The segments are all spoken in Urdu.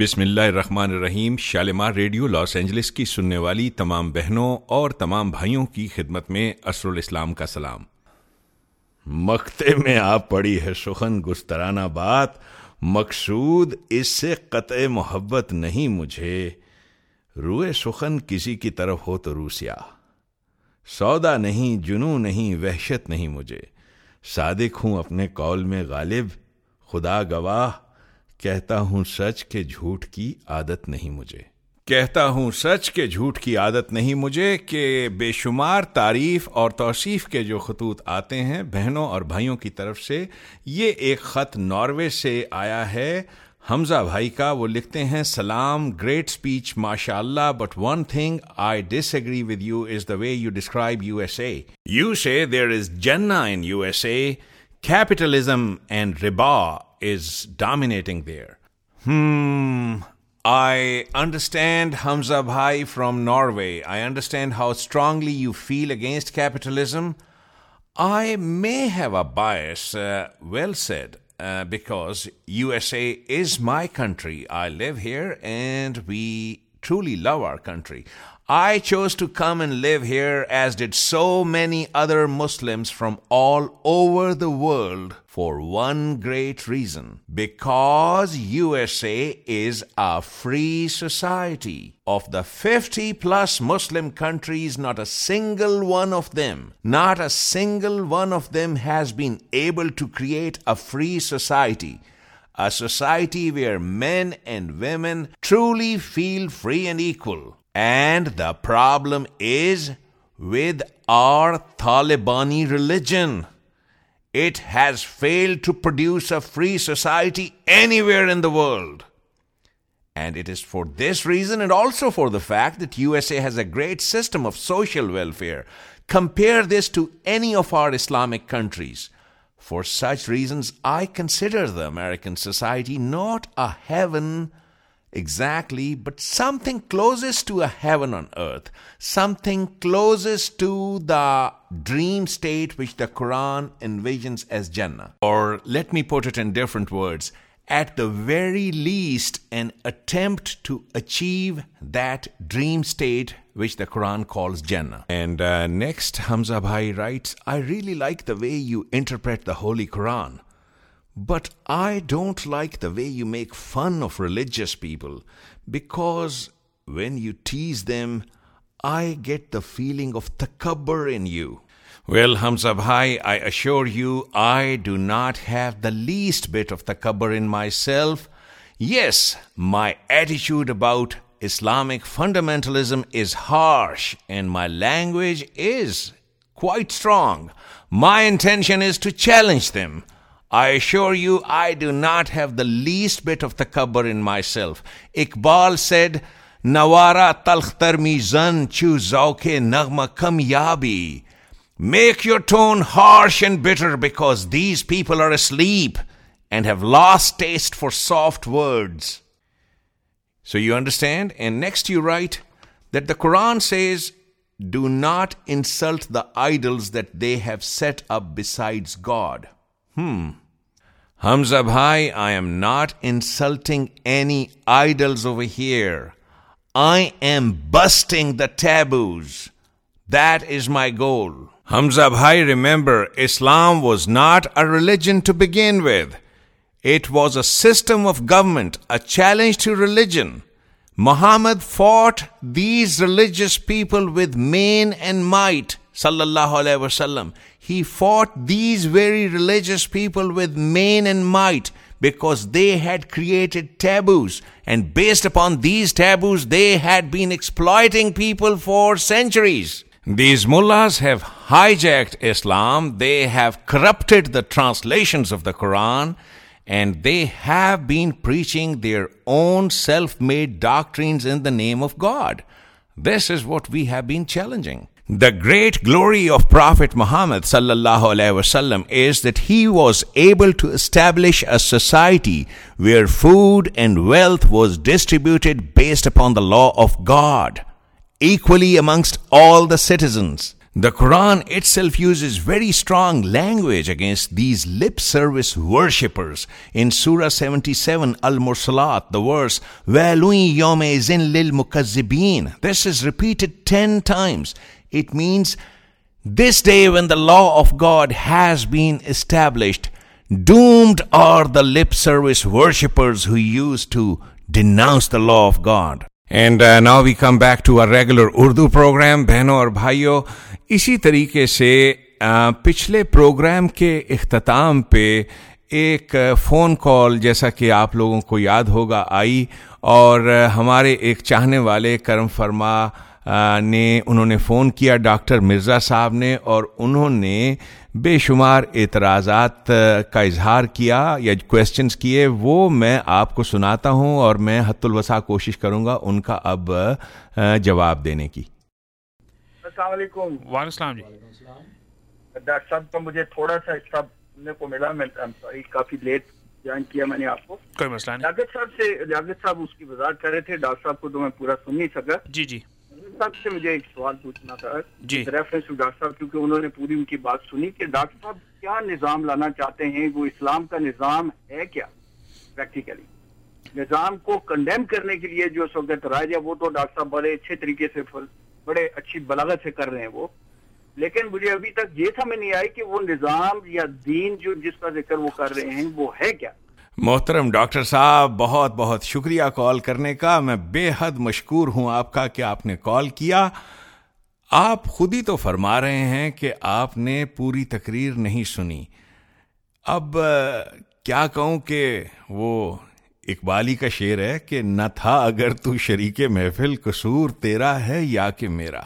بسم اللہ الرحمن الرحیم شالمار ریڈیو لاس اینجلس کی سننے والی تمام بہنوں اور تمام بھائیوں کی خدمت میں اسر الاسلام کا سلام۔ مکتے میں آپ پڑی ہے سخن گسترانہ بات، مقصود اس سے قطع محبت نہیں مجھے۔ روئے سخن کسی کی طرف ہو تو روسیا سودا نہیں جنو نہیں، وحشت نہیں مجھے۔ صادق ہوں اپنے کال میں غالب، خدا گواہ۔ کہتا ہوں سچ کے جھوٹ کی عادت نہیں مجھے۔ کہتا ہوں سچ کے جھوٹ کی عادت نہیں مجھے کہ بے شمار تعریف اور توصیف کے جو خطوط آتے ہیں بہنوں اور بھائیوں کی طرف سے، یہ ایک خط ناروے سے آیا ہے۔ حمزہ بھائی کا وہ لکھتے ہیں، سلام، گریٹ اسپیچ ماشاء اللہ but one thing, I disagree with you as the way you describe U S A. You say there is جنا in U S A capitalism and ربا is dominating there. Hmm. I understand, Hamza Bhai from Norway. I understand how strongly you feel against capitalism. I may have a bias, uh, well said, uh, because USA is my country. I live here and we truly love our country. I chose to come and live here, as did so many other Muslims from all over the world, for one great reason. Because USA is a free society. Of the 50 plus Muslim countries, not a single one of them not a single one of them has been able to create a free society. A society where men and women truly feel free and equal. And the problem is with our Talibani religion. It has failed to produce a free society anywhere in the world. And it is for this reason, and also for the fact that USA has a great system of social welfare. Compare this to any of our Islamic countries. For such reasons, I consider the American society not a heaven exactly, but something closest to a heaven on earth, something closest to the dream state which the Quran envisions as Jannah. Or let me put it in different words, at the very least an attempt to achieve that dream state which the Quran calls Jannah. And uh, next, Hamza Bhai writes, I really like the way you interpret the Holy Quran. But I don't like the way you make fun of religious people, because when you tease them, I get the feeling of takabbur in you. Well, Hamza Bhai, I assure you, I do not have the least bit of takabbur in myself. Yes, my attitude about Islamic fundamentalism is harsh, and my language is quite strong. My intention is to challenge them. I assure you, I do not have the least bit of takabbur in myself. Iqbal said, Nawara talkhtar mizan chu zauke naghma kamyabi. Make your tone harsh and bitter, because these people are asleep and have lost taste for soft words. So you understand? And next you write that the Quran says, do not insult the idols that they have set up besides God. Hmm. Hamza Bhai, I am not insulting any idols over here. I am busting the taboos. That is my goal. Hamza Bhai, remember, Islam was not a religion to begin with. It was a system of government, a challenge to religion. Muhammad fought these religious people with main and might, sallallahu alaihi wasallam. He fought these very religious people with main and might because they had created taboos, and based upon these taboos, they had been exploiting people for centuries. These mullahs have hijacked Islam, they have corrupted the translations of the Quran, and they have been preaching their own self-made doctrines in the name of God. This is what we have been challenging. The great glory of Prophet Muhammad wasallam is that he was able to establish a society where food and wealth was distributed based upon the law of God, equally amongst all the citizens. The Quran itself uses very strong language against these lip service worshippers. In Surah 77 Al Mursalat, the verse, yawma lil mukazzibin. This is repeated 10 times. It means this day when the law of God has been established, doomed are the lip service worshippers who used to denounce the law of God. And now we come back to our regular Urdu program بہنوں اور بھائیوں اسی طریقے سے پچھلے پروگرام کے اختتام پہ ایک فون کال جیسا کہ آپ لوگوں کو یاد ہوگا آئی اور ہمارے ایک چاہنے والے کرم فرما نے انہوں نے فون کیا ڈاکٹر مرزا صاحب نے اور انہوں نے بے شمار اعتراضات کا اظہار کیا یا کوشچنس کیے۔ وہ میں آپ کو سناتا ہوں اور میں حت الوسع کوشش کروں گا ان کا اب جواب دینے کی۔ السلام علیکم۔ وعلیکم السلام جی۔ ڈاکٹر صاحب کا مجھے تھوڑا سا حصہ سننے کو ملا۔ میں کافی لیٹ جوائن کیا میں نے آپ کو۔ کوئی مسئلہ نہیں۔ ڈاکٹر صاحب سے ڈاکٹر صاحب اس کی وضاحت کر رہے تھے۔ ڈاکٹر صاحب کو تو میں پورا سن نہیں سکا۔ جی جی۔ صاحب سے مجھے ایک سوال پوچھنا تھا۔ جی۔ ریفرنس ٹو ڈاکٹر صاحب کیونکہ انہوں نے پوری ان کی بات سنی کہ ڈاکٹر صاحب کیا نظام لانا چاہتے ہیں؟ وہ اسلام کا نظام ہے کیا پریکٹیکلی نظام کو کنڈیم کرنے کے لیے جو سوگت رائے ہے وہ تو ڈاکٹر صاحب بڑے اچھے طریقے سے بڑے اچھی بلاغت سے کر رہے ہیں وہ۔ لیکن مجھے ابھی تک یہ سمجھ نہیں آئی کہ وہ نظام یا دین جو جس کا ذکر وہ کر رہے ہیں وہ ہے کیا؟ محترم ڈاکٹر صاحب، بہت بہت شکریہ کال کرنے کا۔ میں بے حد مشکور ہوں آپ کا کہ آپ نے کال کیا۔ آپ خود ہی تو فرما رہے ہیں کہ آپ نے پوری تقریر نہیں سنی۔ اب کیا کہوں کہ وہ اقبالی کا شعر ہے کہ نہ تھا اگر تو شریک محفل قصور تیرا ہے یا کہ میرا۔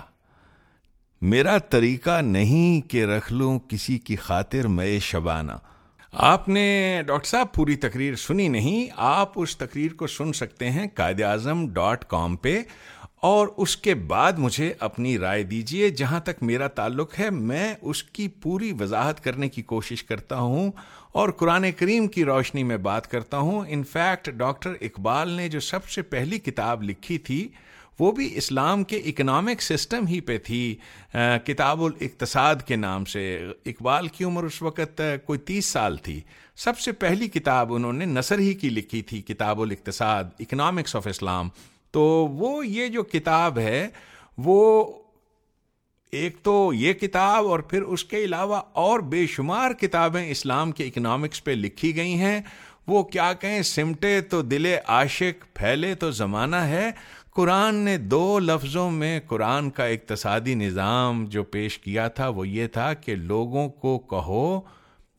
میرا طریقہ نہیں کہ رکھ لوں کسی کی خاطر میں شبانہ۔ آپ نے ڈاکٹر صاحب پوری تقریر سنی نہیں، آپ اس تقریر کو سن سکتے ہیں قائد اعظم ڈاٹ کام پہ، اور اس کے بعد مجھے اپنی رائے دیجیے جہاں تک میرا تعلق ہے، میں اس کی پوری وضاحت کرنے کی کوشش کرتا ہوں اور قرآن کریم کی روشنی میں بات کرتا ہوں۔ انفیکٹ ڈاکٹر اقبال نے جو سب سے پہلی کتاب لکھی تھی وہ بھی اسلام کے اکنامک سسٹم ہی پہ تھی۔ کتاب الاقتصاد کے نام سے۔ اقبال کی عمر اس وقت کوئی تیس سال تھی۔ سب سے پہلی کتاب انہوں نے نثر ہی کی لکھی تھی، کتاب الاقتصاد اکنامکس آف اسلام تو وہ یہ جو کتاب ہے، وہ ایک تو یہ کتاب اور پھر اس کے علاوہ اور بے شمار کتابیں اسلام کے اکنامکس پہ لکھی گئی ہیں۔ وہ کیا کہیں، سمٹے تو دل عاشق، پھیلے تو زمانہ ہے۔ قرآن نے دو لفظوں میں قرآن کا اقتصادی نظام جو پیش کیا تھا وہ یہ تھا کہ لوگوں کو کہو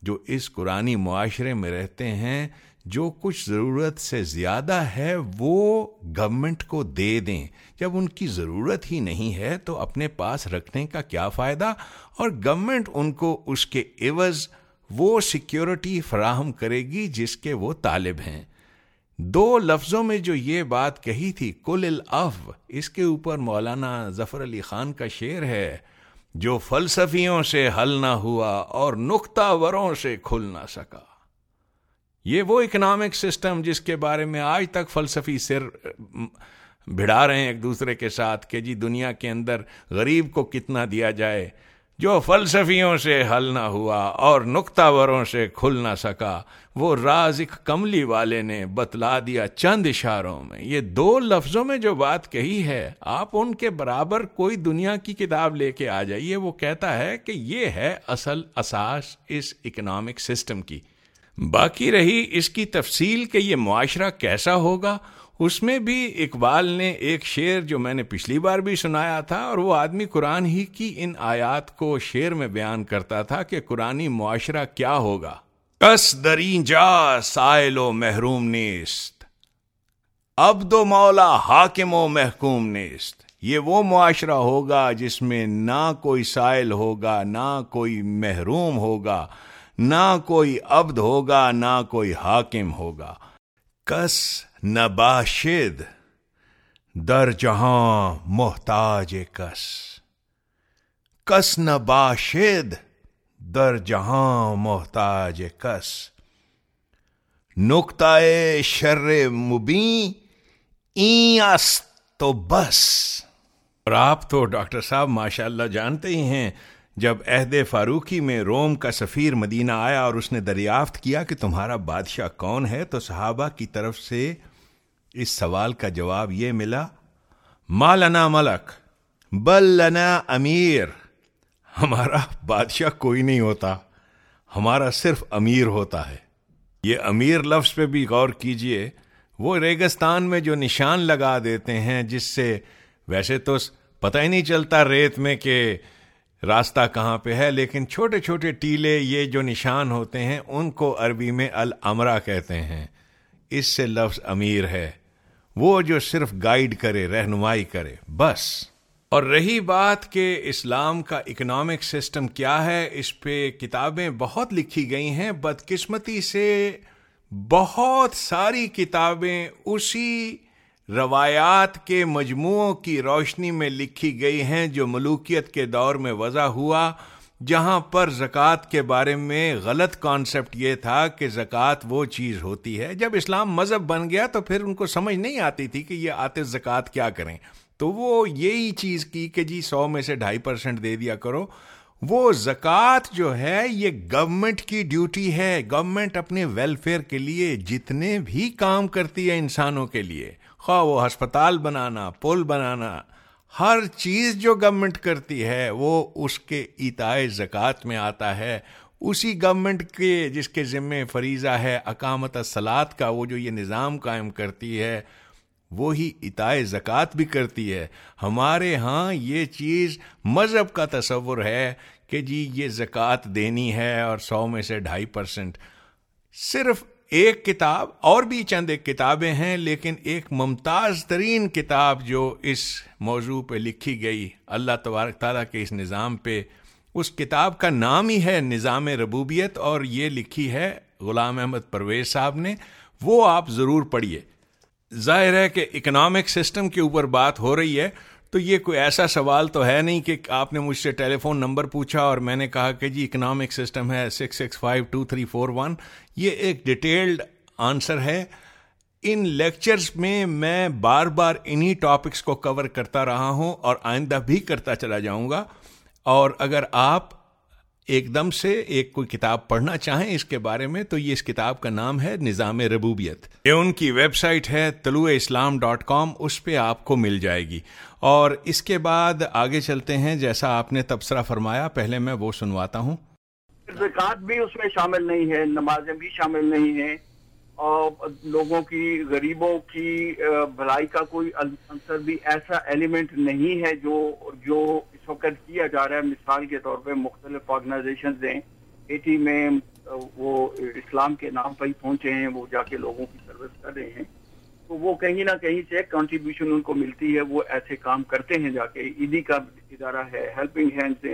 جو اس قرآن معاشرے میں رہتے ہیں، جو کچھ ضرورت سے زیادہ ہے وہ گورنمنٹ کو دے دیں۔ جب ان کی ضرورت ہی نہیں ہے تو اپنے پاس رکھنے کا کیا فائدہ؟ اور گورنمنٹ ان کو اس کے عوض وہ سیکیورٹی فراہم کرے گی جس کے وہ طالب ہیں۔ دو لفظوں میں جو یہ بات کہی تھی کل الاف اس کے اوپر مولانا ظفر علی خان کا شعر ہے، جو فلسفیوں سے حل نہ ہوا اور نقطہ وروں سے کھل نہ سکا۔ یہ وہ اکنامک سسٹم جس کے بارے میں آج تک فلسفی سر بھڑا رہے ہیں ایک دوسرے کے ساتھ، کہ جی دنیا کے اندر غریب کو کتنا دیا جائے جو فلسفیوں سے حل نہ ہوا اور نقطہ وروں سے کھل نہ سکا، وہ راز ایک کملی والے نے بتلا دیا چند اشاروں میں۔ یہ دو لفظوں میں جو بات کہی ہے، آپ ان کے برابر کوئی دنیا کی کتاب لے کے آ جائیے، وہ کہتا ہے کہ یہ ہے اصل اساس اس اکنامک سسٹم کی۔ باقی رہی اس کی تفصیل کہ یہ معاشرہ کیسا ہوگا اس میں بھی اقبال نے ایک شعر جو میں نے پچھلی بار بھی سنایا تھا اور وہ آدمی قرآن ہی کی ان آیات کو شعر میں بیان کرتا تھا کہ قرآن معاشرہ کیا ہوگا۔ کس درین جا سائل و محروم نیست۔ اب دو مولا حاکم و محکوم نیست۔ یہ وہ معاشرہ ہوگا جس میں نہ کوئی سائل ہوگا، نہ کوئی محروم ہوگا، نہ کوئی عبد ہوگا، نہ کوئی حاکم ہوگا۔ کس نباشد، در جہاں محتاج کس۔ کس نباشد، در جہاں محتاج کس۔ نقطۂ شر مبین، این است تو بس۔ اور آپ تو ڈاکٹر صاحب ماشاء اللہ جانتے ہی ہیں، جب عہد فاروقی میں روم کا سفیر مدینہ آیا اور اس نے دریافت کیا کہ تمہارا بادشاہ کون ہے، تو صحابہ کی طرف سے اس سوال کا جواب یہ ملا، مالنا ملک، بل لنا امیر۔ ہمارا بادشاہ کوئی نہیں ہوتا، ہمارا صرف امیر ہوتا ہے۔ یہ امیر لفظ پہ بھی غور کیجیے، وہ ریگستان میں جو نشان لگا دیتے ہیں، جس سے ویسے تو پتہ ہی نہیں چلتا ریت میں کہ راستہ کہاں پہ ہے، لیکن چھوٹے چھوٹے ٹیلے یہ جو نشان ہوتے ہیں، ان کو عربی میں الامرا کہتے ہیں۔ اس سے لفظ امیر ہے۔ وہ جو صرف گائیڈ کرے، رہنمائی کرے، بس۔ اور رہی بات کہ اسلام کا اکنامک سسٹم کیا ہے، اس پہ کتابیں بہت لکھی گئی ہیں، بدقسمتی سے بہت ساری کتابیں اسی روایات کے مجموعوں کی روشنی میں لکھی گئی ہیں جو ملوکیت کے دور میں وضع ہوا۔ جہاں پر زکوٰۃ کے بارے میں غلط کانسیپٹ یہ تھا کہ زکوٰۃ وہ چیز ہوتی ہے، جب اسلام مذہب بن گیا تو پھر ان کو سمجھ نہیں آتی تھی کہ یہ آتے زکوٰۃ کیا کریں۔ تو وہ یہی چیز کی کہ جی سو میں سے ڈھائی پرسینٹ دے دیا کرو۔ وہ زکوٰۃ جو ہے، یہ گورنمنٹ کی ڈیوٹی ہے۔ گورنمنٹ اپنے ویلفیئر کے لیے جتنے بھی کام کرتی ہے انسانوں کے لیے، خواہ وہ ہسپتال بنانا، پل بنانا ہر چیز جو گورنمنٹ کرتی ہے، وہ اس کے اتائے زکوٰۃ میں آتا ہے۔ اسی گورنمنٹ کے جس کے ذمے فریضہ ہے، اقامت اصلاط کا، وہ جو یہ نظام قائم کرتی ہے، وہی اتائے زکوٰۃ بھی کرتی ہے۔ ہمارے ہاں یہ چیز مذہب کا تصور ہے کہ جی یہ زکوٰۃ دینی ہے اور سو میں سے ڈھائی پرسنٹ صرف ایک کتاب، اور بھی چند ایک کتابیں ہیں، لیکن ایک ممتاز ترین کتاب جو اس موضوع پہ لکھی گئی، اللہ تبارک تعالیٰ کے اس نظام پہ، اس کتاب کا نام ہی ہے نظام ربوبیت، اور یہ لکھی ہے غلام احمد پرویز صاحب نے۔ وہ آپ ضرور پڑھیے۔ ظاہر ہے کہ اکنامک سسٹم کے اوپر بات ہو رہی ہے۔ تو یہ کوئی ایسا سوال تو ہے نہیں کہ آپ نے مجھ سے ٹیلی فون نمبر پوچھا اور میں نے کہا کہ جی اکنامک سسٹم ہے six six five two three four one یہ ایک ڈیٹیلڈ آنسر ہے۔ ان لیکچرز میں میں بار بار انہی ٹاپکس کو کور کرتا رہا ہوں اور آئندہ بھی کرتا چلا جاؤں گا۔ اور اگر آپ ایک دم سے ایک کوئی کتاب پڑھنا چاہیں اس کے بارے میں، تو یہ اس کتاب کا نام ہے نظام ربوبیت۔ یہ ان کی ویب سائٹ ہے، طلوع اسلام ڈاٹ کام، اس پہ آپ کو مل جائے گی۔ اور اس کے بعد آگے چلتے ہیں، جیسا آپ نے تبصرہ فرمایا، پہلے میں وہ سنواتا ہوں۔ زکوٰۃ بھی اس میں شامل نہیں ہے، نمازیں بھی شامل نہیں ہیں۔ اور لوگوں کی، غریبوں کی بھلائی کا کوئی عنصر بھی ایسا ایلیمنٹ نہیں ہے جو جو وقت کیا جا رہا ہے مثال کے طور پہ مختلف آرگنائزیشن ہیں ایٹی میں وہ اسلام کے نام پر ہی پہنچے ہیں وہ جا کے لوگوں کی سروس کر رہے ہیں۔ تو وہ کہیں نہ کہیں سے کنٹریبیوشن ان کو ملتی ہے وہ ایسے کام کرتے ہیں جا کے۔ ایدی کا ادارہ ہے helping hand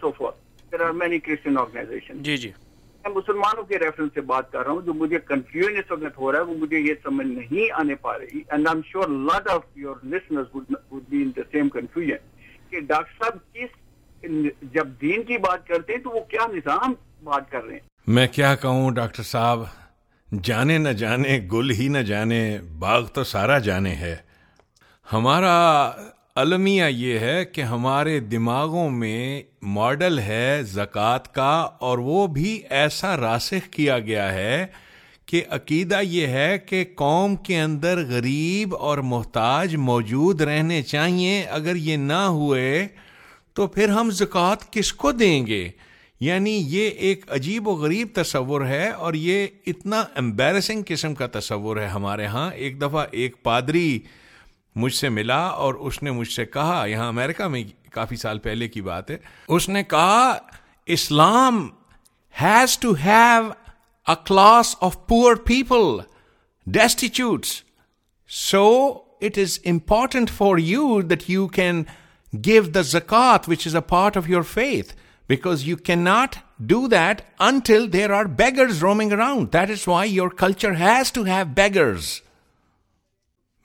so far there are many Christian organization جی جی۔ میں مسلمانوں کے ریفرنس سے بات کر رہا ہوں جو مجھے کنفیوژن اس وقت ہو رہا ہے وہ مجھے یہ سمجھ نہیں آنے پا رہی۔ And I am sure lot of your listeners would be in the same confusion کہ ڈاکٹر صاحب، کس جب دین کی بات کرتے ہیں تو وہ کیا نظام بات کر رہے ہیں؟ میں کیا کہوں ڈاکٹر صاحب؟ جانے نہ جانے، گل ہی نہ جانے، باغ تو سارا جانے ہے۔ ہمارا المیہ یہ ہے کہ ہمارے دماغوں میں ماڈل ہے زکوٰۃ کا اور وہ بھی ایسا راسخ کیا گیا ہے کہ عقیدہ یہ ہے کہ قوم کے اندر غریب اور محتاج موجود رہنے چاہیے۔ اگر یہ نہ ہوئے تو پھر ہم زکوٰۃ کس کو دیں گے؟ یعنی یہ ایک عجیب و غریب تصور ہے اور یہ اتنا امبیرسنگ قسم کا تصور ہے ہمارے ہاں۔ ایک دفعہ ایک پادری مجھ سے ملا اور اس نے مجھ سے کہا، یہاں امریکہ میں کافی سال پہلے کی بات ہے، اس نے کہا، Islam has to have a class of poor people, destitutes. So it is important for you that you can give the zakat, which is a part of your faith, because you cannot do that until there are beggars roaming around. That is why your culture has to have beggars.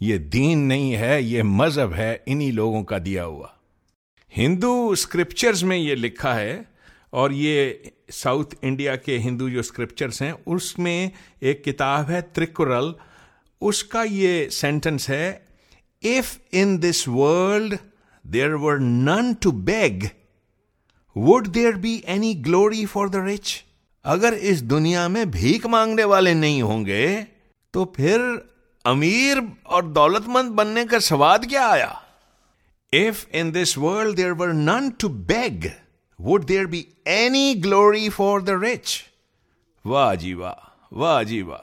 یہ دین نہیں ہے، یہ مذہب ہے، انہی لوگوں کا دیا ہوا۔ ہندو اسکرپچرز میں یہ لکھا ہے اور یہ ساؤتھ انڈیا کے ہندو جو اسکرپچرس ہیں، اس میں ایک کتاب ہے ترکرل اس کا یہ سینٹنس ہے F in this world there were none to beg would there be any glory for the rich اگر اس دنیا میں بھیک مانگنے والے نہیں ہوں گے، تو پھر امیر اور دولت مند بننے کا سواد کیا آیا؟ F in this world there were none to beg would there be any glory for the rich واہ جی واہ واہ جی واہ۔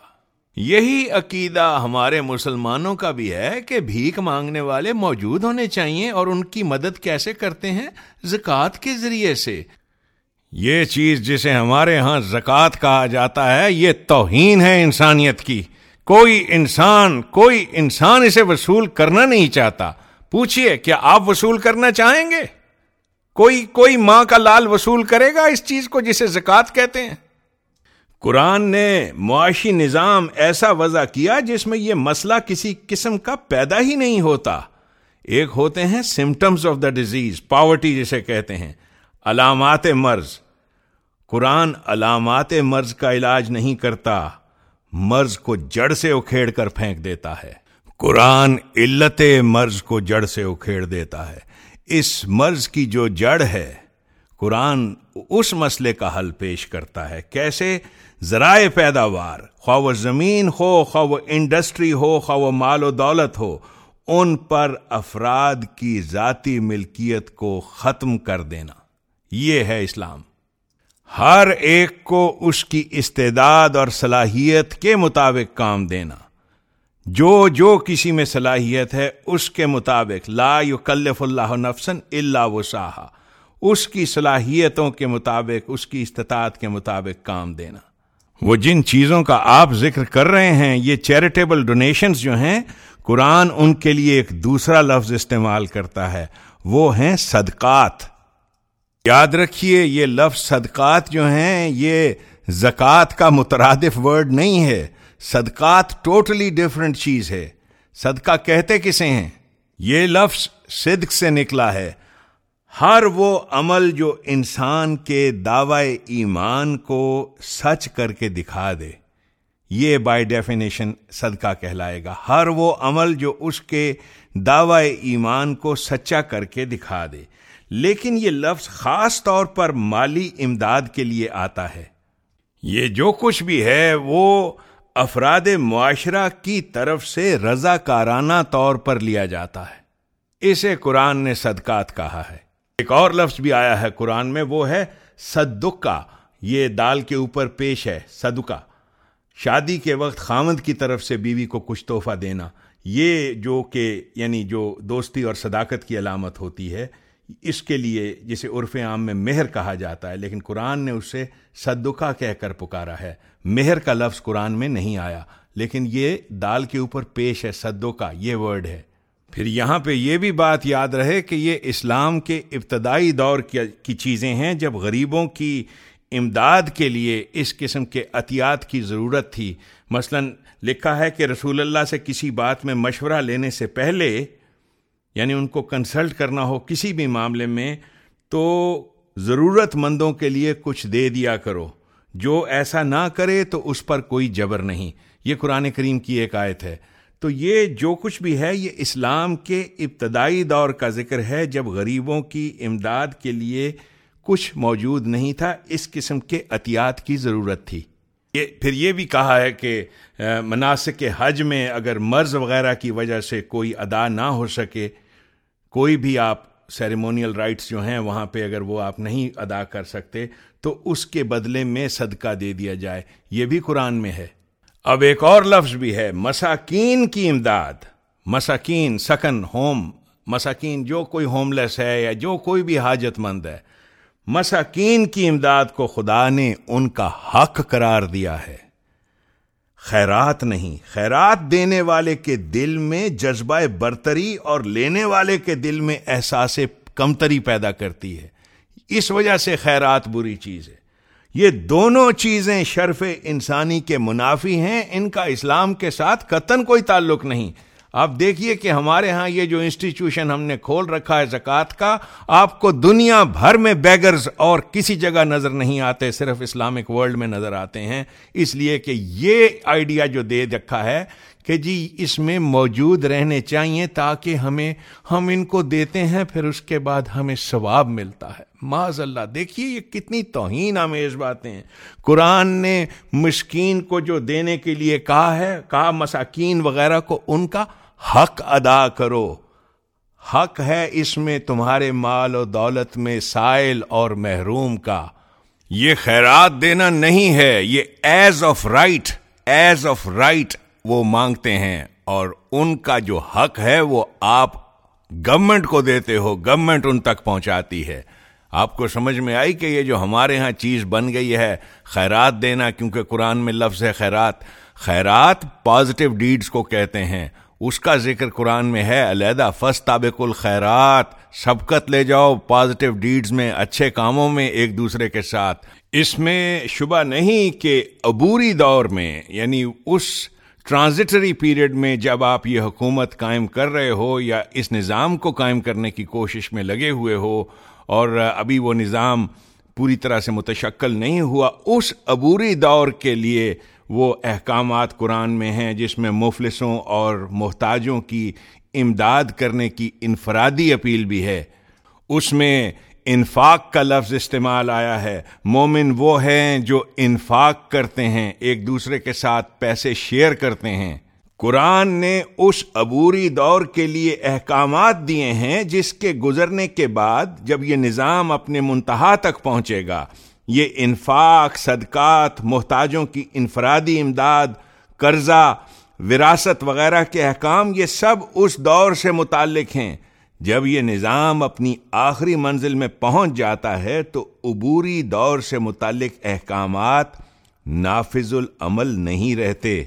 یہی عقیدہ ہمارے مسلمانوں کا بھی ہے کہ بھیک مانگنے والے موجود ہونے چاہیے اور ان کی مدد کیسے کرتے ہیں؟ زکوٰۃ کے ذریعے سے۔ یہ چیز جسے ہمارے ہاں زکوٰۃ کہا جاتا ہے، یہ توہین ہے انسانیت کی۔ کوئی انسان کوئی انسان اسے وصول کرنا نہیں چاہتا۔ پوچھئے، کیا آپ وصول کرنا چاہیں گے؟ کوئی کوئی ماں کا لال وصول کرے گا اس چیز کو جسے زکوٰۃ کہتے ہیں؟ قرآن نے معاشی نظام ایسا وضع کیا جس میں یہ مسئلہ کسی قسم کا پیدا ہی نہیں ہوتا۔ ایک ہوتے ہیں symptoms of the disease poverty جسے کہتے ہیں۔ علامات مرض۔ قرآن علامات مرض کا علاج نہیں کرتا۔ مرض کو جڑ سے اکھیڑ کر پھینک دیتا ہے۔ قرآن علت مرض کو جڑ سے اکھیڑ دیتا ہے۔ اس مرض کی جو جڑ ہے، قرآن اس مسئلے کا حل پیش کرتا ہے۔ کیسے؟ ذرائع پیداوار، خواہ وہ زمین ہو، خواہ وہ انڈسٹری ہو، خواہ وہ مال و دولت ہو، ان پر افراد کی ذاتی ملکیت کو ختم کر دینا۔ یہ ہے اسلام۔ ہر ایک کو اس کی استعداد اور صلاحیت کے مطابق کام دینا۔ جو جو کسی میں صلاحیت ہے، اس کے مطابق۔ لا یکلف اللہ نفسن اللہ وسعہ اس کی صلاحیتوں کے مطابق، اس کی استطاعت کے مطابق کام دینا۔ وہ جن چیزوں کا آپ ذکر کر رہے ہیں، یہ چیریٹیبل ڈونیشنز جو ہیں، قرآن ان کے لیے ایک دوسرا لفظ استعمال کرتا ہے۔ وہ ہیں صدقات۔ یاد رکھیے، یہ لفظ صدقات جو ہیں، یہ زکوٰۃ کا مترادف ورڈ نہیں ہے۔ صدقات ٹوٹلی ڈفرینٹ چیز ہے۔ صدقہ کہتے کسے ہیں؟ یہ لفظ صدق سے نکلا ہے۔ ہر وہ عمل جو انسان کے دعوی ایمان کو سچ کر کے دکھا دے۔ یہ بائی ڈیفینیشن صدقہ کہلائے گا۔ ہر وہ عمل جو اس کے دعوی ایمان کو سچا کر کے دکھا دے۔ لیکن یہ لفظ خاص طور پر مالی امداد کے لیے آتا ہے۔ یہ جو کچھ بھی ہے، وہ افراد معاشرہ کی طرف سے رضا کارانہ طور پر لیا جاتا ہے۔ اسے قرآن نے صدقات کہا ہے۔ ایک اور لفظ بھی آیا ہے قرآن میں، وہ ہے صدقہ۔ یہ دال کے اوپر پیش ہے، صدقہ۔ شادی کے وقت خامد کی طرف سے بیوی کو کچھ تحفہ دینا، یہ جو کہ یعنی جو دوستی اور صداقت کی علامت ہوتی ہے اس کے لیے جسے عرف عام میں مہر کہا جاتا ہے، لیکن قرآن نے اسے صدقہ کہہ کر پکارا ہے۔ مہر کا لفظ قرآن میں نہیں آیا، لیکن یہ دال کے اوپر پیش ہے، صدقہ، یہ ورڈ ہے۔ پھر یہاں پہ یہ بھی بات یاد رہے کہ یہ اسلام کے ابتدائی دور کی چیزیں ہیں۔ جب غریبوں کی امداد کے لیے اس قسم کے عطیات کی ضرورت تھی، مثلا لکھا ہے کہ رسول اللہ سے کسی بات میں مشورہ لینے سے پہلے یعنی ان کو کنسلٹ کرنا ہو کسی بھی معاملے میں، تو ضرورت مندوں کے لیے کچھ دے دیا کرو۔ جو ایسا نہ کرے تو اس پر کوئی جبر نہیں۔ یہ قرآن کریم کی ایک آیت ہے۔ تو یہ جو کچھ بھی ہے، یہ اسلام کے ابتدائی دور کا ذکر ہے، جب غریبوں کی امداد کے لیے کچھ موجود نہیں تھا، اس قسم کے عطیات کی ضرورت تھی۔ یہ پھر یہ بھی کہا ہے کہ مناسب حج میں اگر مرض وغیرہ کی وجہ سے کوئی ادا نہ ہو سکے کوئی بھی آپ سیریمونیل رائٹس جو ہیں وہاں پہ اگر وہ آپ نہیں ادا کر سکتے، تو اس کے بدلے میں صدقہ دے دیا جائے۔ یہ بھی قرآن میں ہے۔ اب ایک اور لفظ بھی ہے، مساکین کی امداد۔ مساکین، سکن، ہوم۔ مساکین، جو کوئی ہوم لیس ہے یا جو کوئی بھی حاجت مند ہے، مساکین کی امداد کو خدا نے ان کا حق قرار دیا ہے۔ خیرات نہیں، خیرات دینے والے کے دل میں جذبہ برتری اور لینے والے کے دل میں احساس کمتری پیدا کرتی ہے۔ اس وجہ سے خیرات بری چیز ہے۔ یہ دونوں چیزیں شرف انسانی کے منافی ہیں، ان کا اسلام کے ساتھ قطن کوئی تعلق نہیں۔ آپ دیکھیے کہ ہمارے ہاں یہ جو انسٹیٹیوشن ہم نے کھول رکھا ہے زکوٰۃ کا، آپ کو دنیا بھر میں بیگرز اور کسی جگہ نظر نہیں آتے، صرف اسلامک ورلڈ میں نظر آتے ہیں۔ اس لیے کہ یہ آئیڈیا جو دے رکھا ہے کہ جی اس میں موجود رہنے چاہیے تاکہ ہمیں، ہم ان کو دیتے ہیں، پھر اس کے بعد ہمیں ثواب ملتا ہے۔ معذ اللہ دیکھیے یہ کتنی توہین آمیز باتیں ہیں قرآن نے مشکین کو جو دینے کے لیے کہا ہے، کہا مساکین وغیرہ کو، ان کا حق ادا کرو۔ حق ہے اس میں تمہارے مال و دولت میں سائل اور محروم کا۔ یہ خیرات دینا نہیں ہے، یہ as of right as of right وہ مانگتے ہیں۔ اور ان کا جو حق ہے وہ آپ گورنمنٹ کو دیتے ہو گورنمنٹ ان تک پہنچاتی ہے۔ آپ کو سمجھ میں آئی کہ یہ جو ہمارے ہاں چیز بن گئی ہے، خیرات دینا کیونکہ قرآن میں لفظ ہے خیرات۔ خیرات پازیٹیو ڈیڈز کو کہتے ہیں۔ اس کا ذکر قرآن میں ہے، علیحدہ فس تابق الخیرات سبقت لے جاؤ پازیٹیو ڈیڈز میں، اچھے کاموں میں ایک دوسرے کے ساتھ۔ اس میں شبہ نہیں کہ عبوری دور میں یعنی اس ٹرانزٹری پیریڈ میں جب آپ یہ حکومت قائم کر رہے ہو یا اس نظام کو قائم کرنے کی کوشش میں لگے ہوئے ہو اور ابھی وہ نظام پوری طرح سے متشکل نہیں ہوا، اس عبوری دور کے لیے وہ احکامات قرآن میں ہیں جس میں مفلسوں اور محتاجوں کی امداد کرنے کی انفرادی اپیل بھی ہے۔ اس میں انفاق کا لفظ استعمال آیا ہے۔ مومن وہ ہیں جو انفاق کرتے ہیں، ایک دوسرے کے ساتھ پیسے شیئر کرتے ہیں۔ قرآن نے اس عبوری دور کے لیے احکامات دیے ہیں جس کے گزرنے کے بعد جب یہ نظام اپنے منتہا تک پہنچے گا۔ یہ انفاق، صدقات، محتاجوں کی انفرادی امداد، قرضہ، وراثت وغیرہ کے احکام، یہ سب اس دور سے متعلق ہیں۔ جب یہ نظام اپنی آخری منزل میں پہنچ جاتا ہے تو عبوری دور سے متعلق احکامات نافذ العمل نہیں رہتے۔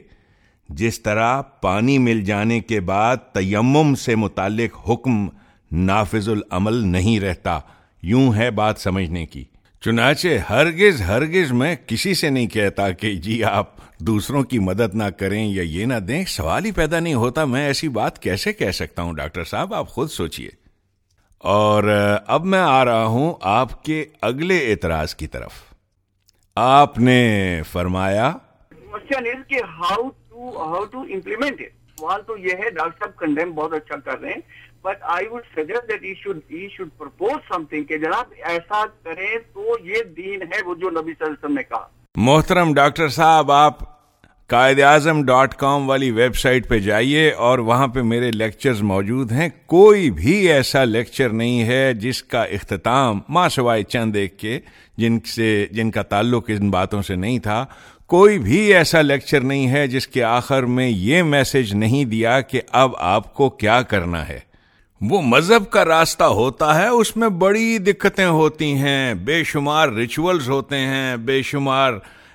جس طرح پانی مل جانے کے بعد تیمم سے متعلق حکم نافذ العمل نہیں رہتا، یوں ہے بات سمجھنے کی۔ چنانچہ ہرگز ہرگز میں کسی سے نہیں کہتا کہ جی آپ دوسروں کی مدد نہ کریں یا یہ نہ دیں، سوال ہی پیدا نہیں ہوتا، میں ایسی بات کیسے کہہ سکتا ہوں؟ ڈاکٹر صاحب، آپ خود سوچئے۔ اور، اب میں آ رہا ہوں آپ کے اگلے اعتراض کی طرف۔ آپ نے فرمایا ہاؤ ہاؤ ٹو امپلیمنٹ سوال تو یہ ہے، ڈاکٹر صاحب کنڈیم بہت اچھا کر رہے ہیں۔ But I would suggest that should we should propose something کہ جناب ایسا کریں تو یہ دین ہے وہ جو نبی صلی اللہ علیہ وسلم نے کہا۔ محترم ڈاکٹر صاحب، آپ قائد اعظم ڈاٹ کام والی ویب سائٹ پہ جائیے اور وہاں پہ میرے لیکچرز موجود ہیں۔ کوئی بھی ایسا لیکچر نہیں ہے جس کا اختتام ماں سوائے چند ایک کے، جن سے، جن کا تعلق ان باتوں سے نہیں تھا، کوئی بھی ایسا لیکچر نہیں ہے جس کے آخر میں یہ میسج نہیں دیا کہ اب آپ کو کیا کرنا ہے۔ وہ مذہب کا راستہ ہوتا ہے، اس میں بڑی دقتیں ہوتی ہیں، بے شمار ریچولز ہوتے ہیں، بے شمار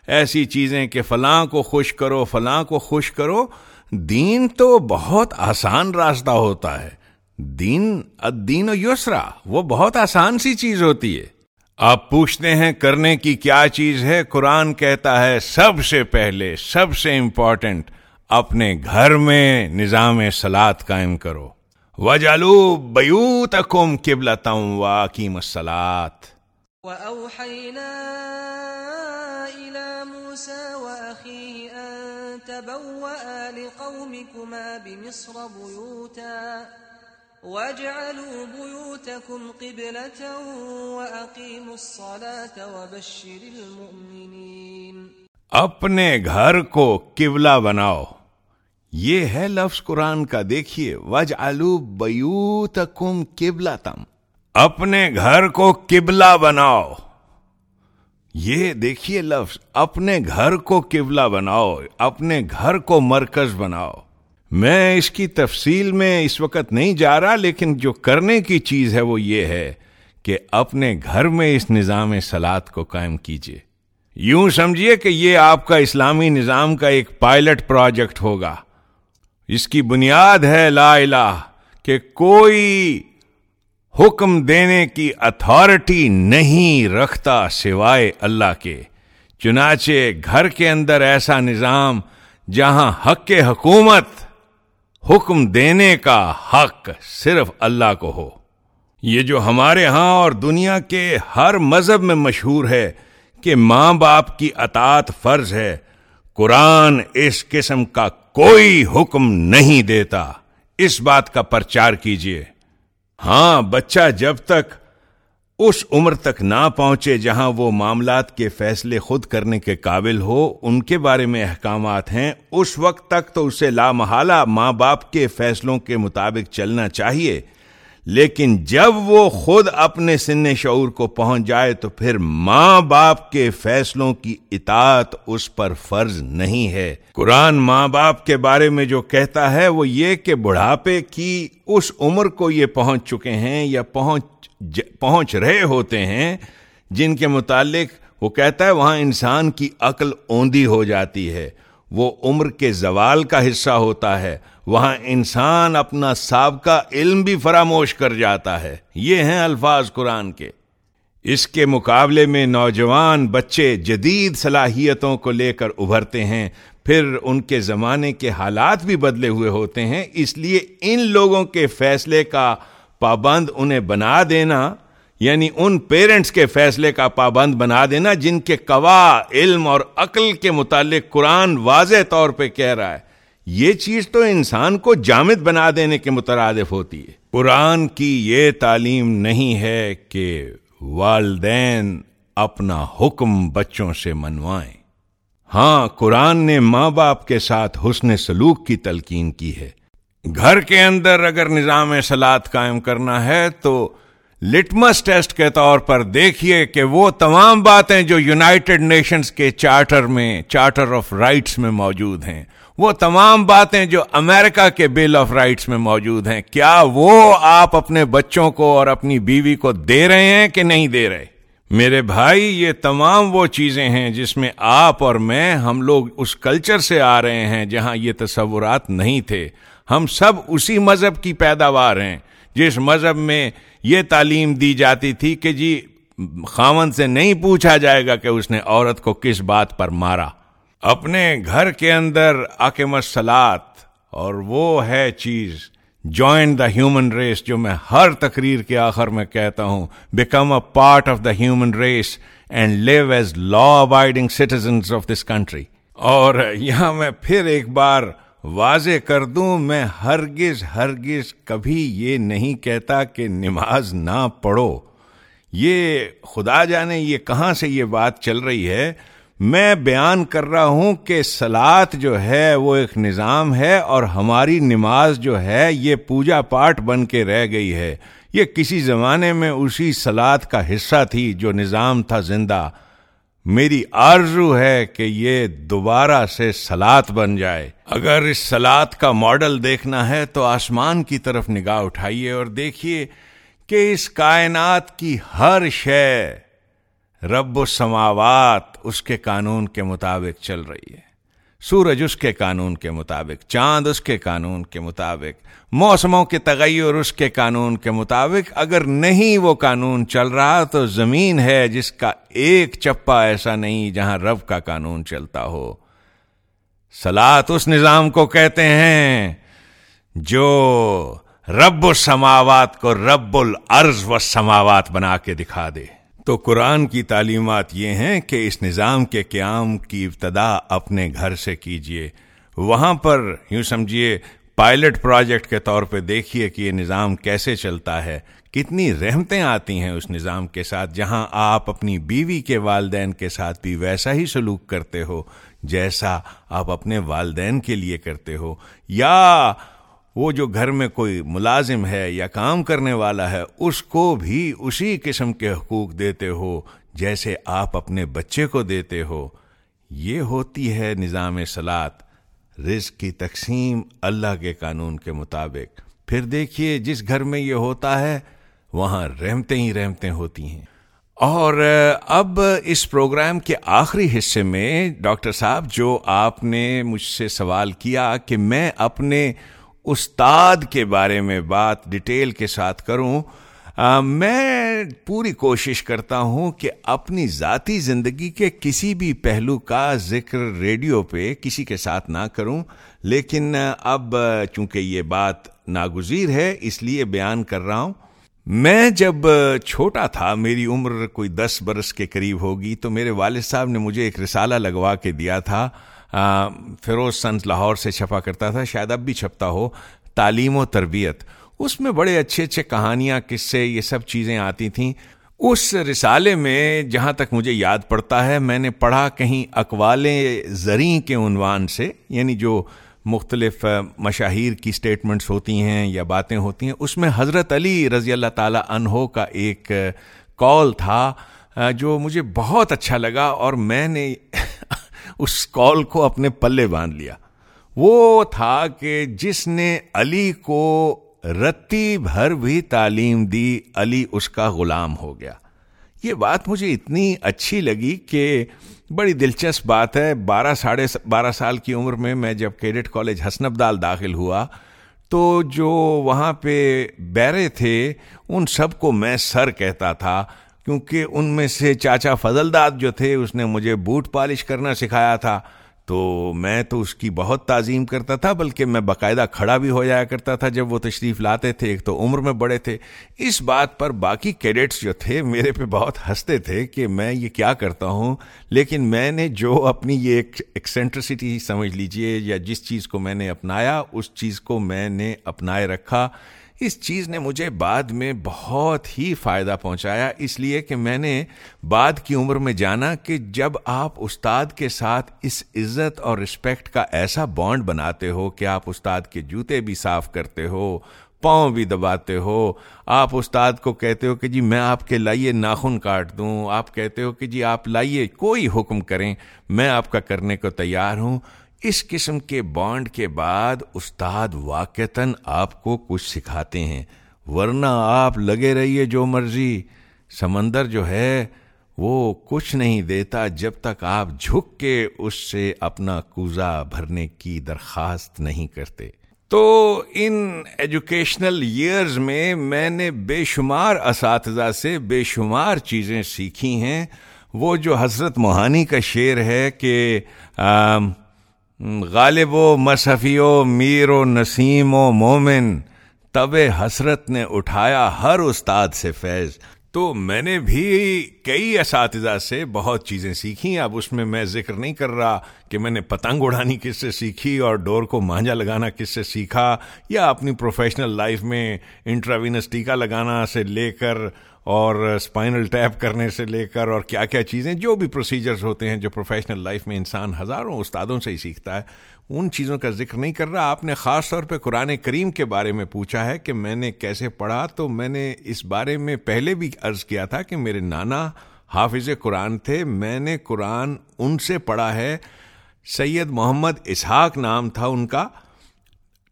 ایسی چیزیں کہ فلاں کو خوش کرو، فلاں کو خوش کرو۔ دین تو بہت آسان راستہ ہوتا ہے۔ دین، الدین و یسرا، وہ بہت آسان سی چیز ہوتی ہے۔ آپ پوچھتے ہیں کرنے کی کیا چیز ہے؟ قرآن کہتا ہے، سب سے پہلے، سب سے امپورٹنٹ اپنے گھر میں نظام سلاد قائم کرو۔ وجعلوا بيوتكم قبلة وأقيموا الصلاة. وأوحينا إلى موسى وأخيه أن تبوأ لقومكما بمصر بيوتا. واجعلوا بيوتكم قبلة وأقيموا الصلاة وبشر المؤمنين. اپنے گھر کو قبلہ بناؤ یہ ہے لفظ قرآن کا، دیکھیے وج آلو بیو تم تم اپنے گھر کو قبلہ بناؤ۔ یہ دیکھیے لفظ، اپنے گھر کو قبلہ بناؤ، اپنے گھر کو مرکز بناؤ۔ میں اس کی تفصیل میں اس وقت نہیں جا رہا، لیکن جو کرنے کی چیز ہے وہ یہ ہے کہ اپنے گھر میں اس نظام سلاد کو قائم کیجیے یوں سمجھیے کہ یہ آپ کا اسلامی نظام کا ایک پائلٹ پروجیکٹ ہوگا۔ اس کی بنیاد ہے لا الہ، کہ کوئی حکم دینے کی اتھارٹی نہیں رکھتا سوائے اللہ کے۔ چنانچہ گھر کے اندر ایسا نظام جہاں حق حکومت حکم دینے کا حق صرف اللہ کو ہو۔ یہ جو ہمارے ہاں اور دنیا کے ہر مذہب میں مشہور ہے کہ ماں باپ کی اطاعت فرض ہے، قرآن اس قسم کا کوئی حکم نہیں دیتا۔ اس بات کا پرچار کیجیے ہاں بچہ جب تک اس عمر تک نہ پہنچے جہاں وہ معاملات کے فیصلے خود کرنے کے قابل ہو، ان کے بارے میں احکامات ہیں۔ اس وقت تک تو اسے لامحالہ ماں باپ کے فیصلوں کے مطابق چلنا چاہیے۔ لیکن جب وہ خود اپنے سن شعور کو پہنچ جائے تو پھر ماں باپ کے فیصلوں کی اطاعت اس پر فرض نہیں ہے۔ قرآن ماں باپ کے بارے میں جو کہتا ہے وہ یہ کہ بڑھاپے کی اس عمر کو یہ پہنچ چکے ہیں یا پہنچ پہنچ رہے ہوتے ہیں جن کے متعلق وہ کہتا ہے وہاں انسان کی عقل اوندی ہو جاتی ہے۔ وہ عمر کے زوال کا حصہ ہوتا ہے۔ وہاں انسان اپنا سابقہ علم بھی فراموش کر جاتا ہے۔ یہ ہیں الفاظ قرآن کے۔ اس کے مقابلے میں نوجوان بچے جدید صلاحیتوں کو لے کر ابھرتے ہیں۔ پھر ان کے زمانے کے حالات بھی بدلے ہوئے ہوتے ہیں۔ اس لیے ان لوگوں کے فیصلے کا پابند انہیں بنا دینا یعنی ان پیرنٹس کے فیصلے کا پابند بنا دینا، جن کے قوا علم اور عقل کے متعلق قرآن واضح طور پہ کہہ رہا ہے۔ یہ چیز تو انسان کو جامد بنا دینے کے مترادف ہوتی ہے۔ قرآن کی یہ تعلیم نہیں ہے کہ والدین اپنا حکم بچوں سے منوائیں۔ ہاں قرآن نے ماں باپ کے ساتھ حسن سلوک کی تلقین کی ہے۔ گھر کے اندر اگر نظام سلاد قائم کرنا ہے تو لٹمس ٹیسٹ کے طور پر دیکھیے کہ وہ تمام باتیں جو یونائٹڈ نیشنز کے چارٹر میں، چارٹر آف رائٹس میں موجود ہیں وہ تمام باتیں جو امریکہ کے بل آف رائٹس میں موجود ہیں، کیا وہ آپ اپنے بچوں کو اور اپنی بیوی کو دے رہے ہیں کہ نہیں دے رہے؟ میرے بھائی، یہ تمام وہ چیزیں ہیں جس میں آپ اور میں ہم لوگ اس کلچر سے آ رہے ہیں جہاں یہ تصورات نہیں تھے۔ ہم سب اسی مذہب کی پیداوار ہیں۔ جس مذہب میں یہ تعلیم دی جاتی تھی کہ جی خامن سے نہیں پوچھا جائے گا کہ اس نے عورت کو کس بات پر مارا۔ اپنے گھر کے اندر آکم سلاد اور وہ ہے چیز جوائن دا ہیومن ریس جو میں ہر تقریر کے آخر میں کہتا ہوں become a part of the human race and live as law abiding citizens of this country اور یہاں میں پھر ایک بار واضح کر دوں، میں ہرگز ہرگز کبھی یہ نہیں کہتا کہ نماز نہ پڑھو۔ یہ خدا جانے یہ کہاں سے یہ بات چل رہی ہے؟ میں بیان کر رہا ہوں کہ سلاد جو ہے وہ ایک نظام ہے اور ہماری نماز جو ہے یہ پوجا پاٹ بن کے رہ گئی ہے۔ یہ کسی زمانے میں اسی سلاد کا حصہ تھی جو نظام تھا زندہ۔ میری آرزو ہے کہ یہ دوبارہ سے سلاد بن جائے۔ اگر اس سلاد کا ماڈل دیکھنا ہے تو آسمان کی طرف نگاہ اٹھائیے اور دیکھیے کہ اس کائنات کی ہر شے رب و سماوات اس کے قانون کے مطابق چل رہی ہے۔ سورج اس کے قانون کے مطابق، چاند اس کے قانون کے مطابق، موسموں کے تغیر اس کے قانون کے مطابق۔ اگر نہیں وہ قانون چل رہا تو زمین ہے جس کا ایک چپا ایسا نہیں جہاں رب کا قانون چلتا ہو۔ سلاد اس نظام کو کہتے ہیں جو رب و سماوات کو رب العرض و سماوات بنا کے دکھا دے۔ تو قرآن کی تعلیمات یہ ہیں کہ اس نظام کے قیام کی ابتدا اپنے گھر سے کیجیے وہاں پر یوں سمجھیے پائلٹ پروجیکٹ کے طور پہ دیکھیے کہ یہ نظام کیسے چلتا ہے۔ کتنی رحمتیں آتی ہیں اس نظام کے ساتھ، جہاں آپ اپنی بیوی کے والدین کے ساتھ بھی ویسا ہی سلوک کرتے ہو، جیسا آپ اپنے والدین کے لیے کرتے ہو۔ یا وہ جو گھر میں کوئی ملازم ہے یا کام کرنے والا ہے، اس کو بھی اسی قسم کے حقوق دیتے ہو جیسے آپ اپنے بچے کو دیتے ہو۔ یہ ہوتی ہے نظام سلاد رزق کی تقسیم اللہ کے قانون کے مطابق۔ پھر دیکھیے جس گھر میں یہ ہوتا ہے، وہاں رحمتیں ہی رحمتیں ہوتی ہیں۔ اور اب اس پروگرام کے آخری حصے میں ڈاکٹر صاحب، جو آپ نے مجھ سے سوال کیا کہ میں اپنے استاد کے بارے میں بات ڈیٹیل کے ساتھ کروں میں پوری کوشش کرتا ہوں کہ اپنی ذاتی زندگی کے کسی بھی پہلو کا ذکر ریڈیو پہ کسی کے ساتھ نہ کروں۔ لیکن اب چونکہ یہ بات ناگزیر ہے، اس لیے بیان کر رہا ہوں۔ میں جب چھوٹا تھا، میری عمر کوئی دس برس کے قریب ہوگی، تو میرے والد صاحب نے مجھے ایک رسالہ لگوا کے دیا تھا۔ فیروز سنز لاہور سے چھپا کرتا تھا، شاید اب بھی چھپتا ہو، تعلیم و تربیت۔ اس میں بڑے اچھے اچھے کہانیاں، قصے، یہ سب چیزیں آتی تھیں۔ اس رسالے میں جہاں تک مجھے یاد پڑتا ہے، میں نے پڑھا کہیں اقوال زریں کے عنوان سے یعنی جو مختلف مشاہیر کی سٹیٹمنٹس ہوتی ہیں یا باتیں ہوتی ہیں، اس میں حضرت علی رضی اللہ تعالیٰ عنہ کا ایک کال تھا جو مجھے بہت اچھا لگا اور میں نے اس کال کو اپنے پلے باندھ لیا۔ وہ تھا کہ جس نے علی کو رتی بھر بھی تعلیم دی، علی اس کا غلام ہو گیا۔ یہ بات مجھے اتنی اچھی لگی کہ بڑی دلچسپ بات ہے۔ بارہ ساڑھے بارہ سال کی عمر میں میں جب کیڈٹ کالج حسن ابدال داخل ہوا، تو جو وہاں پہ بیرے تھے، ان سب کو میں سر کہتا تھا۔ کیونکہ ان میں سے چاچا فضل داد جو تھے، اس نے مجھے بوٹ پالش کرنا سکھایا تھا۔ تو میں تو اس کی بہت تعظیم کرتا تھا، بلکہ میں باقاعدہ کھڑا بھی ہو جایا کرتا تھا جب وہ تشریف لاتے تھے۔ ایک تو عمر میں بڑے تھے۔ اس بات پر باقی کیڈٹس جو تھے، میرے پہ بہت ہنستے تھے کہ میں یہ کیا کرتا ہوں۔ لیکن میں نے جو اپنی یہ ایک ایکسینٹرسٹی سمجھ لیجیے، یا جس چیز کو میں نے اپنایا، اس چیز کو میں نے اپنائے رکھا۔ اس چیز نے مجھے بعد میں بہت ہی فائدہ پہنچایا، اس لیے کہ میں نے بعد کی عمر میں جانا کہ جب آپ استاد کے ساتھ اس عزت اور رسپیکٹ کا ایسا بانڈ بناتے ہو کہ آپ استاد کے جوتے بھی صاف کرتے ہو، پاؤں بھی دباتے ہو، آپ استاد کو کہتے ہو کہ جی میں آپ کے لائیے ناخن کاٹ دوں، آپ کہتے ہو کہ جی آپ لائیے کوئی حکم کریں، میں آپ کا کرنے کو تیار ہوں۔ اس قسم کے بانڈ کے بعد استاد واقعتاً آپ کو کچھ سکھاتے ہیں، ورنہ آپ لگے رہیے جو مرضی۔ سمندر جو ہے، وہ کچھ نہیں دیتا جب تک آپ جھک کے اس سے اپنا کوزا بھرنے کی درخواست نہیں کرتے۔ تو ان ایجوکیشنل ایئرز میں میں نے بے شمار اساتذہ سے بے شمار چیزیں سیکھی ہیں۔ وہ جو حضرت موہانی کا شعر ہے کہ غالب و مصحفی و میر و نسیم و مومن طب حسرت نے اٹھایا ہر استاد سے فیض۔ تو میں نے بھی کئی اساتذہ سے بہت چیزیں سیکھی اب اس میں میں ذکر نہیں کر رہا کہ میں نے پتنگ اڑانی کس سے سیکھی اور ڈور کو مانجا لگانا کس سے سیکھا، یا اپنی پروفیشنل لائف میں انٹراوینس ٹیکا لگانا سے لے کر اور اسپائنل ٹیپ کرنے سے لے کر اور کیا کیا چیزیں جو بھی پروسیجرز ہوتے ہیں جو پروفیشنل لائف میں انسان ہزاروں استادوں سے ہی سیکھتا ہے، ان چیزوں کا ذکر نہیں کر رہا۔ آپ نے خاص طور پہ قرآن کریم کے بارے میں پوچھا ہے کہ میں نے کیسے پڑھا، تو میں نے اس بارے میں پہلے بھی عرض کیا تھا کہ میرے نانا حافظ قرآن تھے، میں نے قرآن ان سے پڑھا ہے۔ سید محمد اسحاق نام تھا ان کا۔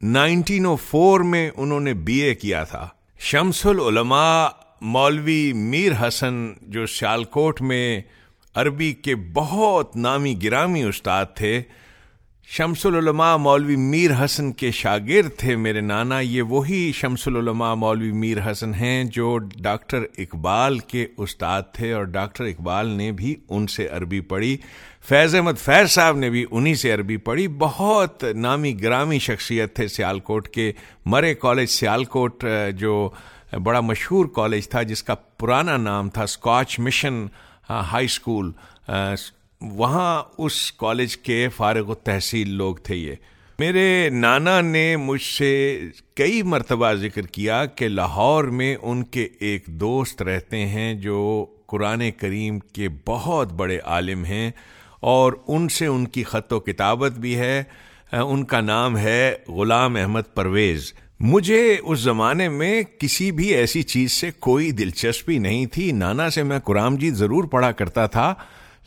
نائنٹین او فور میں انہوں نے بی اے کیا تھا۔ شمس العلماء مولوی میر حسن جو سیالکوٹ میں عربی کے بہت نامی گرامی استاد تھے، شمس العلماء مولوی میر حسن کے شاگرد تھے میرے نانا، یہ وہی شمس العلماء مولوی میر حسن ہیں جو ڈاکٹر اقبال کے استاد تھے اور ڈاکٹر اقبال نے بھی ان سے عربی پڑھی۔ فیض احمد فیض صاحب نے بھی انہی سے عربی پڑھی۔ بہت نامی گرامی شخصیت تھے سیالکوٹ کے۔ مرے کالج سیالکوٹ، جو بڑا مشہور کالج تھا جس کا پرانا نام تھا اسکاچ مشن ہائی اسکول وہاں اس کالج کے فارغ و تحصیل لوگ تھے یہ۔ میرے نانا نے مجھ سے کئی مرتبہ ذکر کیا کہ لاہور میں ان کے ایک دوست رہتے ہیں جو قرآن کریم کے بہت بڑے عالم ہیں اور ان سے ان کی خط و کتابت بھی ہے۔ ان کا نام ہے غلام احمد پرویز۔ مجھے اس زمانے میں کسی بھی ایسی چیز سے کوئی دلچسپی نہیں تھی۔ نانا سے میں قرآن جی ضرور پڑھا کرتا تھا،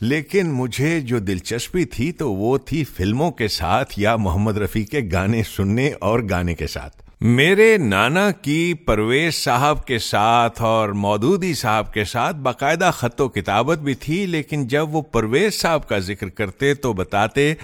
لیکن مجھے جو دلچسپی تھی تو وہ تھی فلموں کے ساتھ یا محمد رفیع کے گانے سننے اور گانے کے ساتھ۔ میرے نانا کی پرویز صاحب کے ساتھ اور مودودی صاحب کے ساتھ باقاعدہ خط و کتابت بھی تھی، لیکن جب وہ پرویز صاحب کا ذکر کرتے تو بتاتے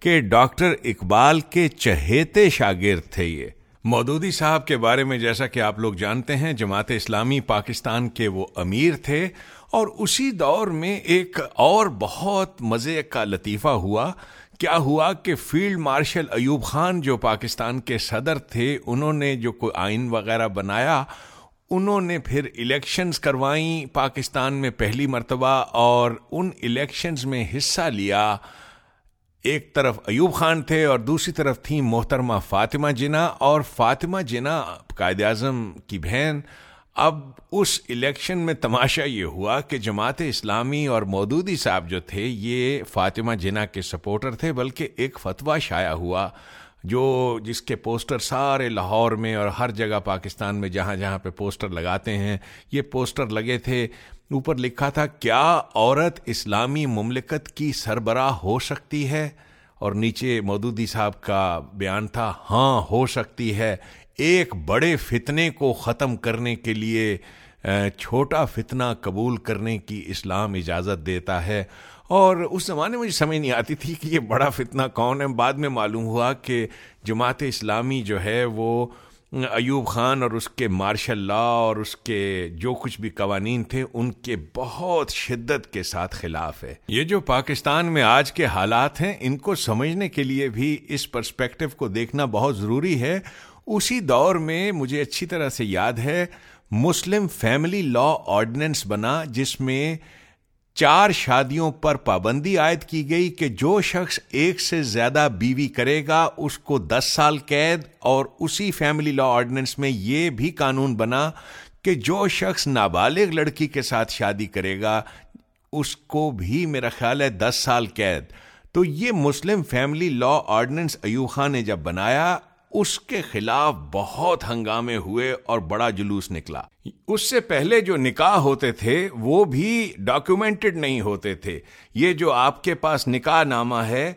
کہ ڈاکٹر اقبال کے چہیتے شاگرد تھے یہ۔ مودودی صاحب کے بارے میں جیسا کہ آپ لوگ جانتے ہیں، جماعت اسلامی پاکستان کے وہ امیر تھے اور اسی دور میں ایک اور بہت مزے کا لطیفہ ہوا۔ کیا ہوا کہ فیلڈ مارشل ایوب خان جو پاکستان کے صدر تھے، انہوں نے جو کوئی آئین وغیرہ بنایا، انہوں نے پھر الیکشنز کروائیں پاکستان میں پہلی مرتبہ اور ان الیکشنز میں حصہ لیا۔ ایک طرف ایوب خان تھے اور دوسری طرف تھیں محترمہ فاطمہ جنا اور فاطمہ جنا قائد اعظم کی بہن۔ اب اس الیکشن میں تماشا یہ ہوا کہ جماعت اسلامی اور مودودی صاحب جو تھے، یہ فاطمہ جنا کے سپورٹر تھے، بلکہ ایک فتویٰ شائع ہوا جو جس کے پوسٹر سارے لاہور میں اور ہر جگہ پاکستان میں جہاں جہاں پہ پوسٹر لگاتے ہیں، یہ پوسٹر لگے تھے اوپر لکھا تھا، کیا عورت اسلامی مملکت کی سربراہ ہو سکتی ہے؟ اور نیچے مودودی صاحب کا بیان تھا ہاں ہو سکتی ہے۔ ایک بڑے فتنے کو ختم کرنے کے لیے چھوٹا فتنہ قبول کرنے کی اسلام اجازت دیتا ہے۔ اور اس زمانے میں سمجھ نہیں آتی تھی کہ یہ بڑا فتنہ کون ہے۔ بعد میں معلوم ہوا کہ جماعت اسلامی جو ہے، وہ ایوب خان اور اس کے مارشل لا اور اس کے جو کچھ بھی قوانین تھے، ان کے بہت شدت کے ساتھ خلاف ہے۔ یہ جو پاکستان میں آج کے حالات ہیں، ان کو سمجھنے کے لیے بھی اس پرسپیکٹو کو دیکھنا بہت ضروری ہے۔ اسی دور میں مجھے اچھی طرح سے یاد ہے، مسلم فیملی لا آرڈیننس بنا، جس میں چار شادیوں پر پابندی عائد کی گئی کہ جو شخص ایک سے زیادہ بیوی کرے گا، اس کو دس سال قید اور اسی فیملی لا آرڈیننس میں یہ بھی قانون بنا کہ جو شخص نابالغ لڑکی کے ساتھ شادی کرے گا، اس کو بھی میرا خیال ہے دس سال قید۔ تو یہ مسلم فیملی لا آرڈیننس ایو خان نے جب بنایا اس کے خلاف بہت ہنگامے ہوئے اور بڑا جلوس نکلا۔ اس سے پہلے جو نکاح ہوتے تھے، وہ بھی ڈاکومنٹڈ نہیں ہوتے تھے۔ یہ جو آپ کے پاس نکاح نامہ ہے،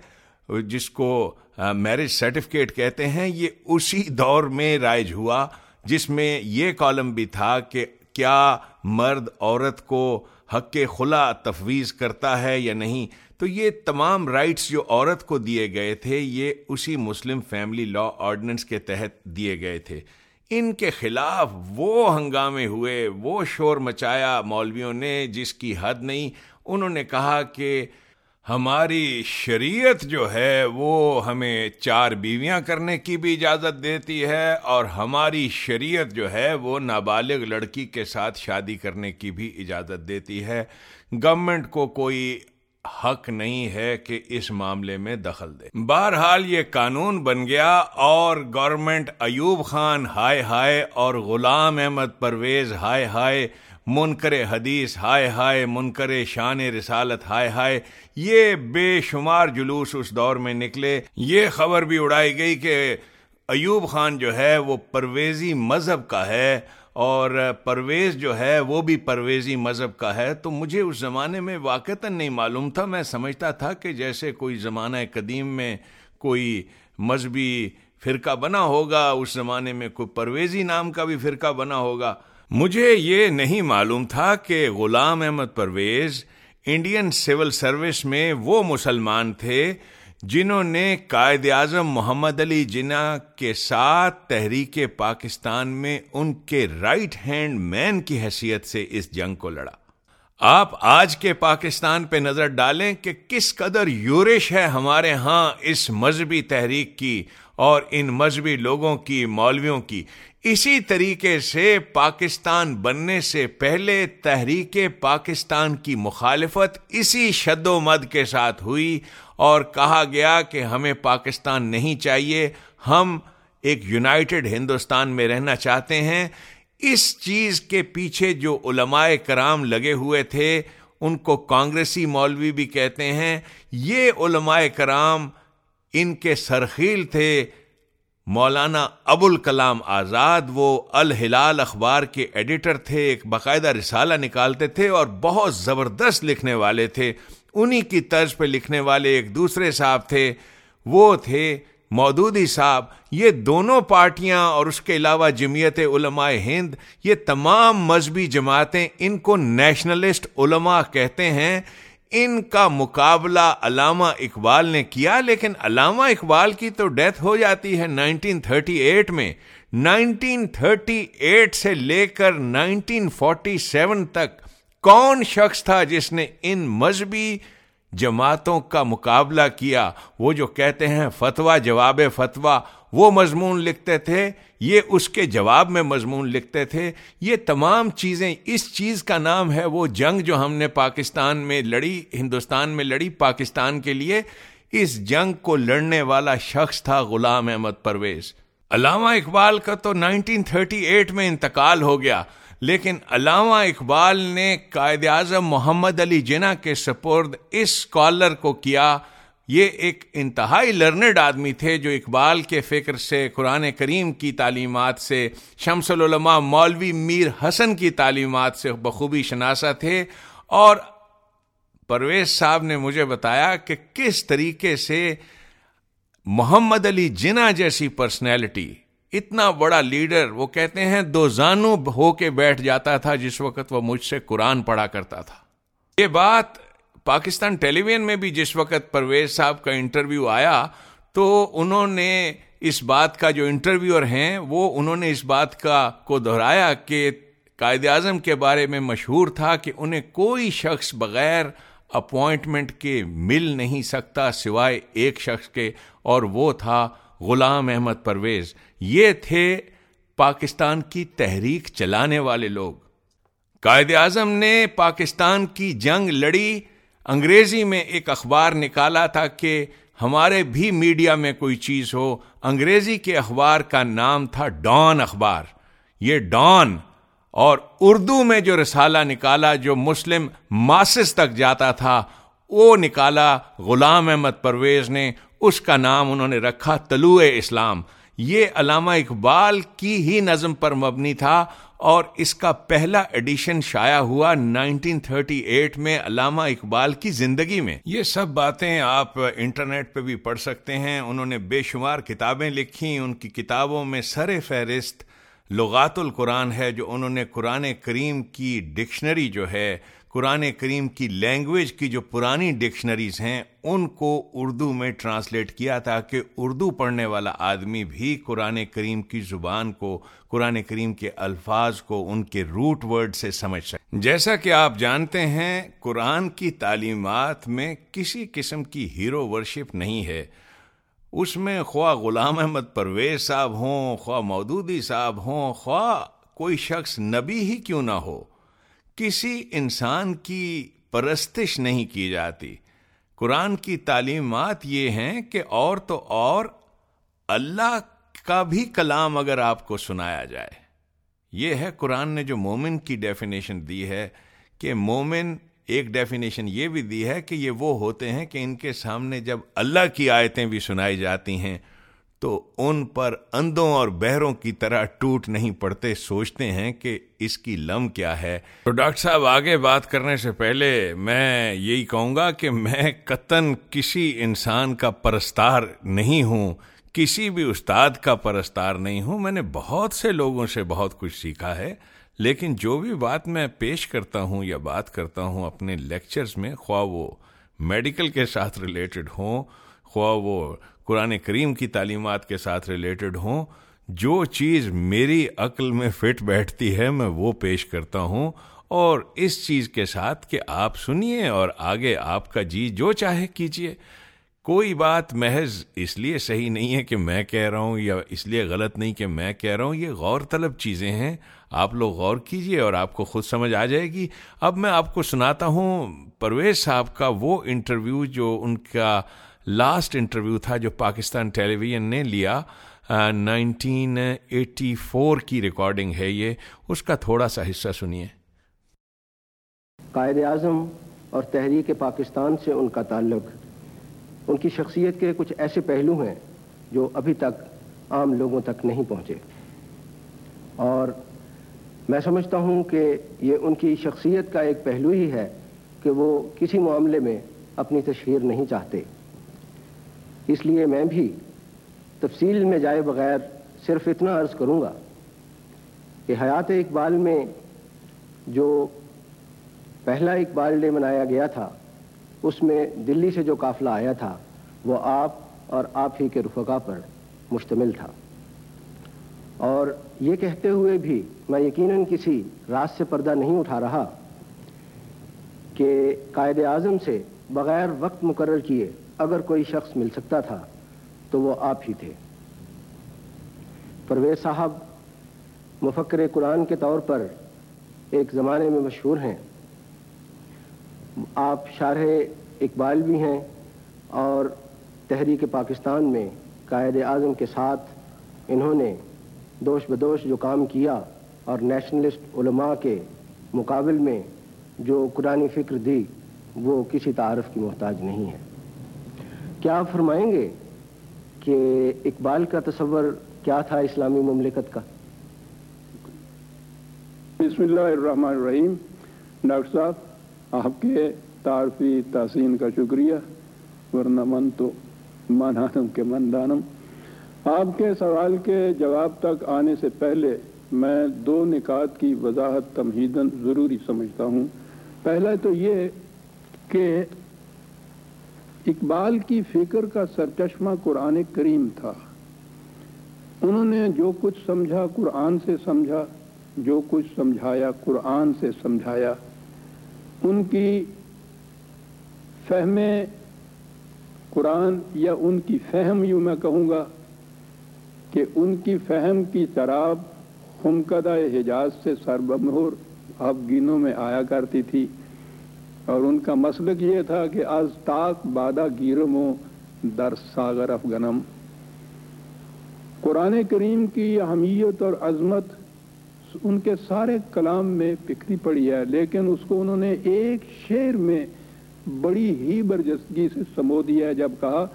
جس کو میرج سرٹیفکیٹ کہتے ہیں، یہ اسی دور میں رائج ہوا، جس میں یہ کالم بھی تھا کہ کیا مرد عورت کو حق خلا تفویض کرتا ہے یا نہیں۔ تو یہ تمام رائٹس جو عورت کو دیے گئے تھے، یہ اسی مسلم فیملی لا آرڈیننس کے تحت دیے گئے تھے۔ ان کے خلاف وہ ہنگامے ہوئے، وہ شور مچایا مولویوں نے جس کی حد نہیں۔ انہوں نے کہا کہ ہماری شریعت جو ہے، وہ ہمیں چار بیویاں کرنے کی بھی اجازت دیتی ہے اور ہماری شریعت جو ہے، وہ نابالغ لڑکی کے ساتھ شادی کرنے کی بھی اجازت دیتی ہے۔ گورنمنٹ کو کوئی حق نہیں ہے کہ اس معاملے میں دخل دے۔ بہرحال یہ قانون بن گیا اور گورنمنٹ ایوب خان ہائے ہائے اور غلام احمد پرویز ہائے ہائے، منکر حدیث ہائے ہائے، منکر شان رسالت ہائے ہائے، یہ بے شمار جلوس اس دور میں نکلے۔ یہ خبر بھی اڑائی گئی کہ ایوب خان جو ہے وہ پرویزی مذہب کا ہے۔ اور پرویز جو ہے وہ بھی پرویزی مذہب کا ہے، تو مجھے اس زمانے میں واقعتا نہیں معلوم تھا۔ میں سمجھتا تھا کہ جیسے کوئی زمانہ قدیم میں کوئی مذہبی فرقہ بنا ہوگا، اس زمانے میں کوئی پرویزی نام کا بھی فرقہ بنا ہوگا۔ مجھے یہ نہیں معلوم تھا کہ Ghulam Ahmad Parvez Indian civil service میں وہ مسلمان تھے جنہوں نے قائد اعظم محمد علی جناح کے ساتھ تحریک پاکستان میں ان کے رائٹ ہینڈ مین کی حیثیت سے اس جنگ کو لڑا۔ آپ آج کے پاکستان پہ نظر ڈالیں کہ کس قدر یورش ہے ہمارے ہاں اس مذہبی تحریک کی اور ان مذہبی لوگوں کی، مولویوں کی۔ اسی طریقے سے پاکستان بننے سے پہلے تحریک پاکستان کی مخالفت اسی شد و مد کے ساتھ ہوئی اور کہا گیا کہ ہمیں پاکستان نہیں چاہیے، ہم ایک یونائٹڈ ہندوستان میں رہنا چاہتے ہیں۔ اس چیز کے پیچھے جو علماء کرام لگے ہوئے تھے، ان کو کانگریسی مولوی بھی کہتے ہیں۔ یہ علماء کرام ان کے سرخیل تھے۔ مولانا ابو الکلام آزاد وہ الہلال اخبار کے ایڈیٹر تھے، ایک باقاعدہ رسالہ نکالتے تھے اور بہت زبردست لکھنے والے تھے۔ انہی کی طرز پہ لکھنے والے ایک دوسرے صاحب تھے۔ وہ تھے مودودی صاحب۔ یہ دونوں پارٹیاں اور اس کے علاوہ جمعیت علماء ہند، یہ تمام مذہبی جماعتیں ان کو نیشنلسٹ علماء کہتے ہیں۔ ان کا مقابلہ علامہ اقبال نے کیا، لیکن علامہ اقبال کی تو ڈیتھ ہو جاتی ہے نائنٹین تھرٹی ایٹ میں۔ نائنٹین تھرٹی ایٹ سے لے کر نائنٹین فورٹی سیون تک کون شخص تھا جس نے ان مذہبی جماعتوں کا مقابلہ کیا۔ وہ جو کہتے ہیں فتویٰ، جواب فتویٰ، وہ مضمون لکھتے تھے۔ یہ اس کے جواب میں مضمون لکھتے تھے۔ یہ تمام چیزیں، اس چیز کا نام ہے وہ جنگ جو ہم نے پاکستان میں لڑی، ہندوستان میں لڑی پاکستان کے لیے۔ اس جنگ کو لڑنے والا شخص تھا غلام احمد پرویز۔ علامہ اقبال کا تو نائنٹین تھرٹی ایٹ میں انتقال ہو گیا۔ لیکن علامہ اقبال نے قائد اعظم محمد علی جناح کے سپرد اس اسکالر کو کیا۔ یہ ایک انتہائی لرنڈ آدمی تھے جو اقبال کے فکر سے قرآن کریم کی تعلیمات سے، شمس العلماء مولوی میر حسن کی تعلیمات سے بخوبی شناسہ تھے۔ اور پرویز صاحب نے مجھے بتایا کہ کس طریقے سے محمد علی جناح جیسی پرسنالٹی اتنا بڑا لیڈر، وہ کہتے ہیں، دو زانو ہو کے بیٹھ جاتا تھا جس وقت وہ مجھ سے قرآن پڑھا کرتا تھا۔ یہ بات پاکستان ٹیلی ویژن میں بھی جس وقت پرویز صاحب کا انٹرویو آیا، تو انہوں نے اس بات کا جو انٹرویور ہیں، وہ انہوں نے اس بات کا کو دہرایا کہ قائد اعظم کے بارے میں مشہور تھا کہ انہیں کوئی شخص بغیر اپوائنٹمنٹ کے مل نہیں سکتا سوائے ایک شخص کے، اور وہ تھا غلام احمد پرویز۔ یہ تھے پاکستان کی تحریک چلانے والے لوگ۔ قائد اعظم نے پاکستان کی جنگ لڑی۔ انگریزی میں ایک اخبار نکالا تھا کہ ہمارے بھی میڈیا میں کوئی چیز ہو۔ انگریزی کے اخبار کا نام تھا ڈان اخبار۔ یہ ڈان اور اردو میں جو رسالہ نکالا جو مسلم ماسس تک جاتا تھا، وہ نکالا غلام احمد پرویز نے۔ اس کا نام انہوں نے رکھا طلوع اسلام۔ یہ علامہ اقبال کی ہی نظم پر مبنی تھا اور اس کا پہلا ایڈیشن شائع ہوا 1938 میں علامہ اقبال کی زندگی میں۔ یہ سب باتیں آپ انٹرنیٹ پہ بھی پڑھ سکتے ہیں۔ انہوں نے بے شمار کتابیں لکھی ان کی کتابوں میں سر فہرست لغات القرآن ہے، جو انہوں نے قرآن کریم کی ڈکشنری جو ہے قرآن کریم کی لینگویج کی جو پرانی ڈکشنریز ہیں، ان کو اردو میں ٹرانسلیٹ کیا تاکہ اردو پڑھنے والا آدمی بھی قرآن کریم کی زبان کو، قرآن کریم کے الفاظ کو، ان کے روٹ ورڈ سے سمجھ سکے۔ جیسا کہ آپ جانتے ہیں، قرآن کی تعلیمات میں کسی قسم کی ہیرو ورشپ نہیں ہے۔ اس میں خواہ غلام احمد پرویز صاحب ہوں، خواہ مودودی صاحب ہوں، خواہ کوئی شخص نبی ہی کیوں نہ ہو۔ کسی انسان کی پرستش نہیں کی جاتی۔ قرآن کی تعلیمات یہ ہیں کہ اور تو اور اللہ کا بھی کلام اگر آپ کو سنایا جائے۔ یہ ہے قرآن نے جو مومن کی ڈیفینیشن دی ہے کہ مومن ایک ڈیفینیشن یہ بھی دی ہے کہ یہ وہ ہوتے ہیں کہ ان کے سامنے جب اللہ کی آیتیں بھی سنائی جاتی ہیں تو ان پر اندوں اور بہروں کی طرح ٹوٹ نہیں پڑتے سوچتے ہیں کہ اس کی لم کیا ہے۔ تو ڈاکٹر صاحب، آگے بات کرنے سے پہلے میں یہی کہوں گا کہ میں قطن کسی انسان کا پرستار نہیں ہوں، کسی بھی استاد کا پرستار نہیں ہوں۔ میں نے بہت سے لوگوں سے بہت کچھ سیکھا ہے، لیکن جو بھی بات میں پیش کرتا ہوں یا بات کرتا ہوں اپنے لیکچرز میں، خواہ وہ میڈیکل کے ساتھ ریلیٹڈ ہوں، خواہ وہ قرآن کریم کی تعلیمات کے ساتھ ریلیٹڈ ہوں، جو چیز میری عقل میں فٹ بیٹھتی ہے، میں وہ پیش کرتا ہوں۔ اور اس چیز کے ساتھ کہ آپ سنیے اور آگے آپ کا جی جو چاہے کیجیے۔ کوئی بات محض اس لیے صحیح نہیں ہے کہ میں کہہ رہا ہوں یا اس لیے غلط نہیں کہ میں کہہ رہا ہوں، یہ غور طلب چیزیں ہیں۔ آپ لوگ غور کیجیے اور آپ کو خود سمجھ آ جائے گی۔ اب میں آپ کو سناتا ہوں، پرویز صاحب کا وہ انٹرویو جو ان کا لاسٹ انٹرویو تھا جو پاکستان ٹیلی ویژن نے لیا نائنٹین ایٹی فور کی ریکارڈنگ ہے یہ اس کا تھوڑا سا حصہ سنیے قائد اعظم اور تحریک پاکستان سے ان کا تعلق. ان کی شخصیت کے کچھ ایسے پہلو ہیں جو ابھی تک عام لوگوں تک نہیں پہنچے. اور میں سمجھتا ہوں کہ یہ ان کی شخصیت کا ایک پہلو ہی ہے کہ وہ کسی معاملے میں اپنی تشہیر نہیں چاہتے. اس لیے میں بھی تفصیل میں جائے بغیر صرف اتنا عرض کروں گا کہ حیات اقبال میں جو پہلا اقبال ڈے منایا گیا تھا، اس میں دلی سے جو قافلہ آیا تھا، وہ آپ اور آپ ہی کے رفقا پر مشتمل تھا۔ اور یہ کہتے ہوئے بھی میں یقیناً کسی راز سے پردہ نہیں اٹھا رہا کہ قائد اعظم سے بغیر وقت مقرر کیے اگر کوئی شخص مل سکتا تھا تو وہ آپ ہی تھے۔ پرویز صاحب مفکر قرآن کے طور پر ایک زمانے میں مشہور ہیں۔ آپ شارح اقبال بھی ہیں اور تحریک پاکستان میں قائد اعظم کے ساتھ انہوں نے دوش بدوش جو کام کیا اور نیشنلسٹ علماء کے مقابل میں جو قرآن فکر دی، وہ کسی تعارف کی محتاج نہیں ہے۔ کیا آپ فرمائیں گے کہ اقبال کا تصور کیا تھا اسلامی مملکت کا؟ بسم اللہ الرحمن الرحیم۔ ڈاکٹر صاحب، آپ کے تعارفی تحسین کا شکریہ۔ ورنہ من تو مانانم کے من دانم۔ آپ کے سوال کے جواب تک آنے سے پہلے میں دو نکات کی وضاحت تمہیدن ضروری سمجھتا ہوں۔ پہلا تو یہ کہ اقبال کی فکر کا سرچشمہ قرآن کریم تھا۔ انہوں نے جو کچھ سمجھا قرآن سے سمجھا، جو کچھ سمجھایا قرآن سے سمجھایا، ان کی فہم قرآن یا ان کی فہم یوں میں کہوں گا کہ ان کی فہم کی شراب خمکدہ حجاز سے سربمہور افغینوں میں آیا کرتی تھی۔ اور ان کا مسلک یہ تھا کہ از تاک بادہ گیرمو در ساگر افغنم۔ قرآن کریم کی اہمیت اور عظمت ان کے سارے کلام میں پکھری پڑی ہے، لیکن اس کو انہوں نے ایک شعر میں بڑی ہی برجستگی سے سمو دیا ہے، جب کہا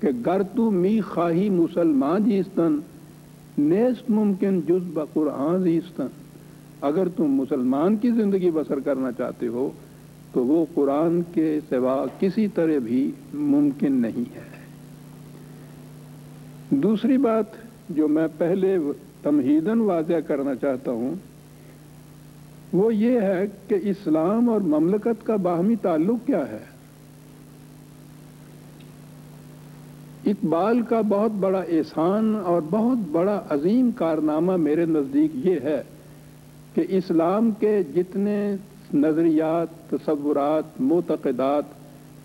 کہ گر تو می خواہی مسلمان جیستن، نیست ممکن جز بقرآن جیستن اگر تم مسلمان کی زندگی بسر کرنا چاہتے ہو تو وہ قرآن کے سوا کسی طرح بھی ممکن نہیں ہے۔ دوسری بات جو میں پہلے تمہیدن واضح کرنا چاہتا ہوں، وہ یہ ہے کہ اسلام اور مملکت کا باہمی تعلق کیا ہے۔ اقبال کا بہت بڑا احسان اور بہت بڑا عظیم کارنامہ میرے نزدیک یہ ہے کہ اسلام کے جتنے نظریات، تصورات، معتقدات،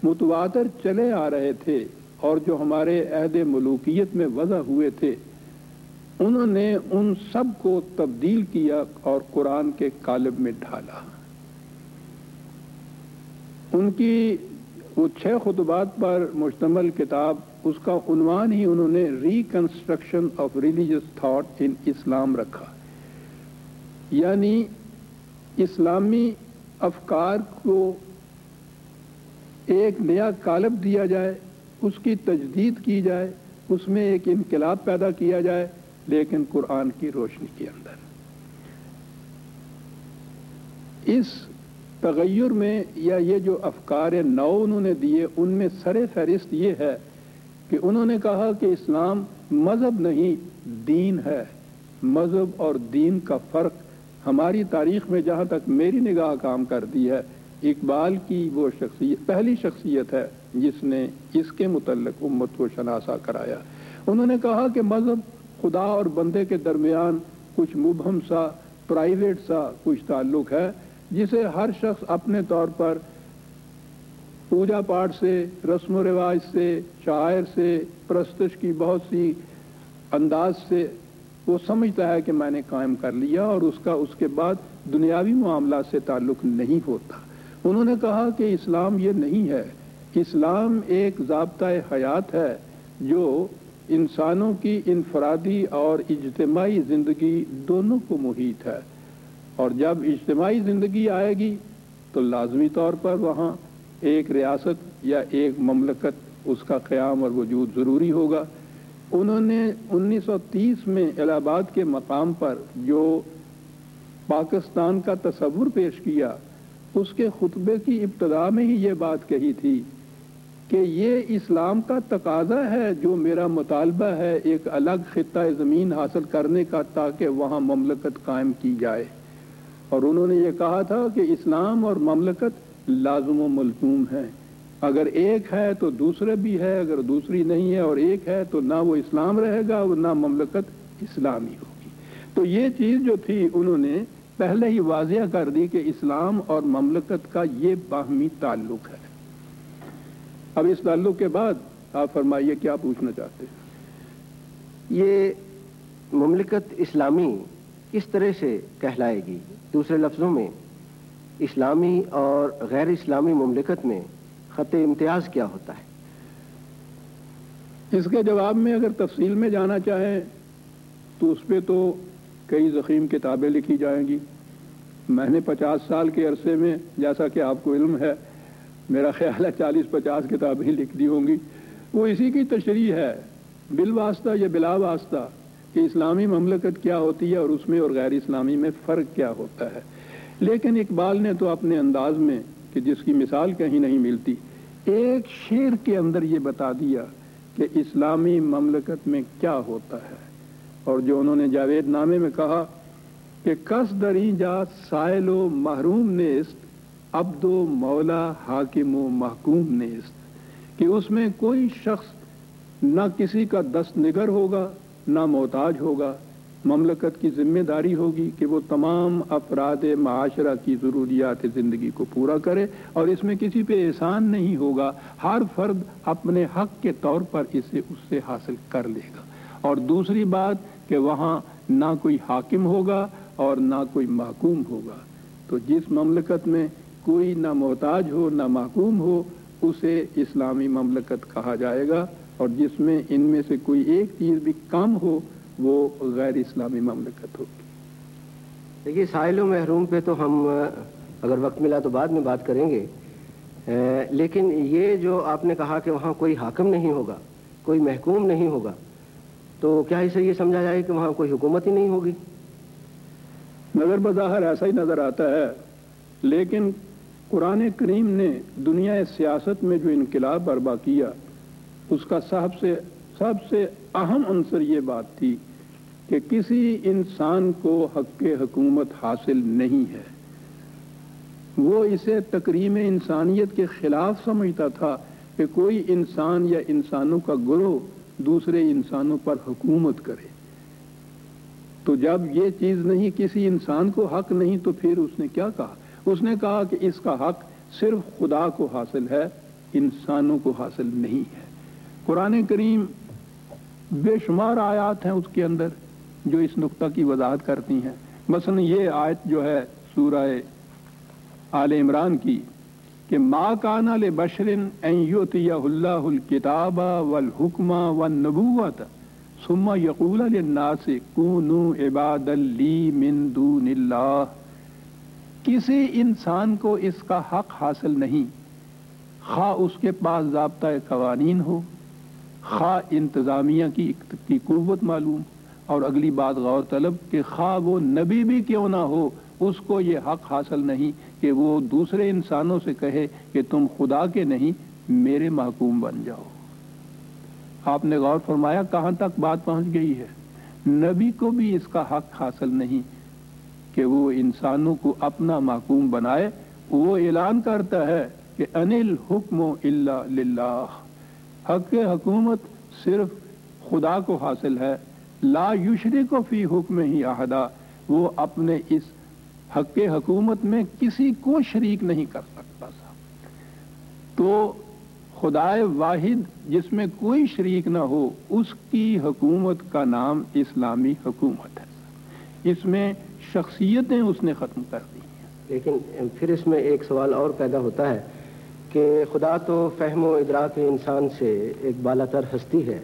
متواتر چلے آ رہے تھے اور جو ہمارے عہد ملوکیت میں وضع ہوئے تھے، انہوں نے ان سب کو تبدیل کیا اور قرآن کے قالب میں ڈھالا۔ ان کی وہ چھ خطبات پر مشتمل کتاب، اس کا عنوان ہی انہوں نے reconstruction of religious thought in Islam رکھا۔ یعنی اسلامی افکار کو ایک نیا کالب دیا جائے، اس کی تجدید کی جائے، اس میں ایک انقلاب پیدا کیا جائے، لیکن قرآن کی روشنی کے اندر۔ اس تغیر میں یا یہ جو افکار نو انہوں نے دیے، ان میں سر فہرست یہ ہے کہ انہوں نے کہا کہ اسلام مذہب نہیں، دین ہے۔ مذہب اور دین کا فرق ہماری تاریخ میں جہاں تک میری نگاہ کام کرتی ہے، اقبال کی وہ شخصیت، پہلی شخصیت ہے جس نے اس کے متعلق امت کو شناسا کرایا۔ انہوں نے کہا کہ مذہب خدا اور بندے کے درمیان کچھ مبہم سا پرائیویٹ سا کچھ تعلق ہے، جسے ہر شخص اپنے طور پر پوجا پاٹ سے، رسم و رواج سے، شاعر سے، پرستش کی بہت سی انداز سے وہ سمجھتا ہے کہ میں نے قائم کر لیا اور اس کا اس کے بعد دنیاوی معاملات سے تعلق نہیں ہوتا۔ انہوں نے کہا کہ اسلام یہ نہیں ہے اسلام ایک ضابطۂ حیات ہے جو انسانوں کی انفرادی اور اجتماعی زندگی دونوں کو محیط ہے۔ اور جب اجتماعی زندگی آئے گی تو لازمی طور پر وہاں ایک ریاست یا ایک مملکت اس کا قیام اور وجود ضروری ہوگا۔ انہوں نے انیس سو تیس میں الہ آباد کے مقام پر جو پاکستان کا تصور پیش کیا، اس کے خطبے کی ابتدا میں ہی یہ بات کہی تھی کہ یہ اسلام کا تقاضا ہے جو میرا مطالبہ ہے ایک الگ خطہ زمین حاصل کرنے کا تاکہ وہاں مملکت قائم کی جائے۔ اور انہوں نے یہ کہا تھا کہ اسلام اور مملکت لازم و ملزوم ہیں۔ اگر ایک ہے تو دوسرے بھی ہے، اگر دوسری نہیں ہے اور ایک ہے تو نہ وہ اسلام رہے گا اور نہ مملکت اسلامی ہوگی۔ تو یہ چیز جو تھی، انہوں نے پہلے ہی واضح کر دی کہ اسلام اور مملکت کا یہ باہمی تعلق ہے۔ اب اس تعلق کے بعد آپ فرمائیے، کیا پوچھنا چاہتے ہیں؟ یہ مملکت اسلامی کس طرح سے کہلائے گی؟ دوسرے لفظوں میں، اسلامی اور غیر اسلامی مملکت میں خط امتیاز کیا ہوتا ہے؟ اس کے جواب میں اگر تفصیل میں جانا چاہیں تو اس پہ تو کئی زخیم کتابیں لکھی جائیں گی۔ میں نے پچاس سال کے عرصے میں، جیسا کہ آپ کو علم ہے، میرا خیال ہے چالیس پچاس کتابیں لکھ دی ہوں گی۔ وہ اسی کی تشریح ہے، بال واسطہ یا بلا واسطہ، کہ اسلامی مملکت کیا ہوتی ہے اور اس میں اور غیر اسلامی میں فرق کیا ہوتا ہے۔ لیکن اقبال نے تو اپنے انداز میں، کہ جس کی مثال کہیں نہیں ملتی ایک شعر کے اندر یہ بتا دیا کہ اسلامی مملکت میں کیا ہوتا ہے۔ اور جو انہوں نے جاوید نامے میں کہا کہ کس دری جا سائل و محروم نیست، عبد و مولا حاکم و محکوم نیست۔ کہ اس میں کوئی شخص نہ کسی کا دست نگر ہوگا، نہ محتاج ہوگا۔ مملکت کی ذمہ داری ہوگی کہ وہ تمام افراد معاشرہ کی ضروریات زندگی کو پورا کرے اور اس میں کسی پہ احسان نہیں ہوگا، ہر فرد اپنے حق کے طور پر اسے اس سے حاصل کر لے گا۔ اور دوسری بات کہ وہاں نہ کوئی حاکم ہوگا اور نہ کوئی محکوم ہوگا۔ تو جس مملکت میں کوئی نہ محتاج ہو، نہ محکوم ہو، اسے اسلامی مملکت کہا جائے گا اور جس میں ان میں سے کوئی ایک چیز بھی کم ہو وہ غیر اسلامی مملکت ہوگی۔ دیکھیے ساحل و محروم پہ تو ہم اگر وقت ملا تو بعد میں بات کریں گے۔ لیکن یہ جو آپ نے کہا کہ وہاں کوئی حاکم نہیں ہوگا کوئی محکوم نہیں ہوگا تو کیا اسے یہ سمجھا جائے کہ وہاں کوئی حکومت ہی نہیں ہوگی؟ نظر بظاہر ایسا ہی نظر آتا ہے۔ لیکن قرآن کریم نے دنیا سیاست میں جو انقلاب بربا کیا اس کا سب سے سب سے اہم عنصر یہ بات تھی کہ کسی انسان کو حق حکومت حاصل نہیں ہے۔ وہ اسے تقریم انسانیت کے خلاف سمجھتا تھا کہ کوئی انسان یا انسانوں کا گروہ دوسرے انسانوں پر حکومت کرے۔ تو جب یہ چیز نہیں، کسی انسان کو حق نہیں، تو پھر اس نے کیا کہا؟ اس نے کہا کہ اس کا حق صرف خدا کو حاصل ہے، انسانوں کو حاصل نہیں ہے۔ قرآن کریم بے شمار آیات ہیں اس کے اندر۔ جو اس نقطہ کی وضاحت کرتی ہیں۔ مثلا یہ آیت جو ہے سورہ آل عمران کی کہ ما کانا بشرن یوتی اللہ الکتاب والحکمہ والنبوت ثم یقول للناس کونو عباد لی من دون اللہ۔ کسی انسان کو اس کا حق حاصل نہیں۔ خواہ اس کے پاس ضابطۂ قوانین ہو، خواہ انتظامیہ کی کی قوت معلوم۔ ہو اور اگلی بات غور طلب کہ خواہ وہ نبی بھی کیوں نہ ہو، اس کو یہ حق حاصل نہیں کہ وہ دوسرے انسانوں سے کہے کہ تم خدا کے نہیں، میرے محکوم بن جاؤ۔ آپ نے غور فرمایا کہاں تک بات پہنچ گئی ہے؟ نبی کو بھی اس کا حق حاصل نہیں کہ وہ انسانوں کو اپنا محکوم بنائے۔ وہ اعلان کرتا ہے کہ انل حکم اللہ حق حکومت صرف خدا کو حاصل ہے لا یشری کو فی حکم ہی عہدہ وہ اپنے اس حق حکومت میں کسی کو شریک نہیں کر سکتا تھا۔ تو خدا واحد جس میں کوئی شریک نہ ہو، اس کی حکومت کا نام اسلامی حکومت ہے۔ اس میں شخصیتیں اس نے ختم کر دی ہیں۔ لیکن پھر اس میں ایک سوال اور پیدا ہوتا ہے کہ خدا تو فہم و ادراک انسان سے ایک بالا تر ہستی ہے۔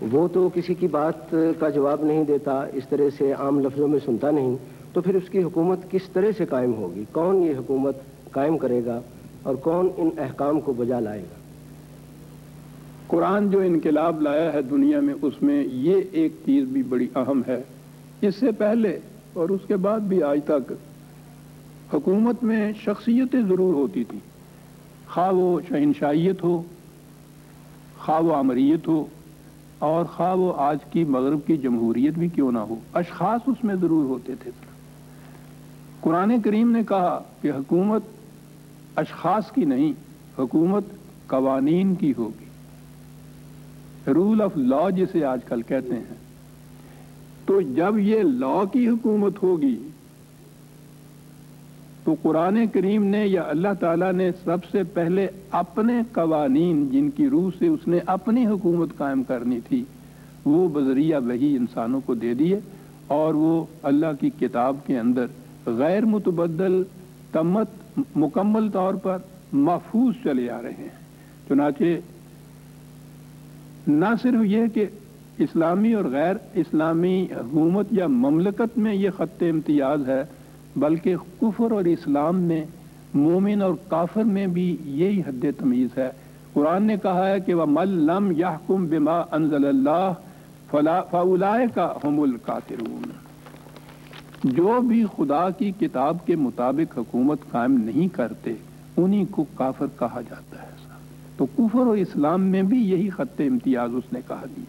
وہ تو کسی کی بات کا جواب نہیں دیتا، اس طرح سے عام لفظوں میں سنتا نہیں، تو پھر اس کی حکومت کس طرح سے قائم ہوگی؟ کون یہ حکومت قائم کرے گا اور کون ان احکام کو بجا لائے گا؟ قرآن جو انقلاب لایا ہے دنیا میں، اس میں یہ ایک چیز بھی بڑی اہم ہے۔ اس سے پہلے اور اس کے بعد بھی آج تک حکومت میں شخصیتیں ضرور ہوتی تھیں۔ خواہ وہ شہنشائیت ہو، خواہ وہ امریت ہو اور خواہ وہ آج کی مغرب کی جمہوریت بھی کیوں نہ ہو، اشخاص اس میں ضرور ہوتے تھے۔ قرآن کریم نے کہا کہ حکومت اشخاص کی نہیں، حکومت قوانین کی ہوگی۔ رول آف لا جسے آج کل کہتے ہیں۔ تو جب یہ لا کی حکومت ہوگی تو قرآن کریم نے یا اللہ تعالیٰ نے سب سے پہلے اپنے قوانین جن کی روح سے اس نے اپنی حکومت قائم کرنی تھی، وہ بذریعہ وہی انسانوں کو دے دیے اور وہ اللہ کی کتاب کے اندر غیر متبدل، تمت، مکمل طور پر محفوظ چلے آ رہے ہیں۔ چنانچہ نہ صرف یہ کہ اسلامی اور غیر اسلامی حکومت یا مملکت میں یہ خط امتیاز ہے بلکہ کفر اور اسلام میں مومن اور کافر میں بھی یہی حد تمیز ہے۔ قرآن نے کہا ہے کہ وہ مل لم یا بما انزل اللہ فلا کا حم القاترون جو بھی خدا کی کتاب کے مطابق حکومت قائم نہیں کرتے، انہی کو کافر کہا جاتا ہے۔ تو کفر اور اسلام میں بھی یہی خط امتیاز اس نے کہا دی۔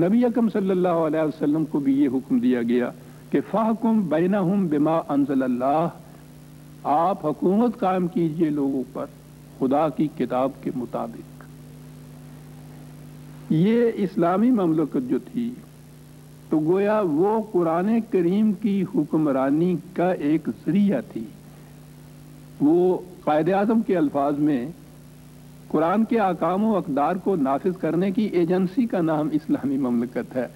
نبی اکم صلی اللہ علیہ وسلم کو بھی یہ حکم دیا گیا کہ فاحکم بینہم بما انزل اللہ، آپ حکومت قائم کیجیے لوگوں پر خدا کی کتاب کے مطابق۔ یہ اسلامی مملکت جو تھی، تو گویا وہ قرآن کریم کی حکمرانی کا ایک ذریعہ تھی۔ وہ قائد اعظم کے الفاظ میں قرآن کے اقام و اقدار کو نافذ کرنے کی ایجنسی کا نام اسلامی مملکت ہے۔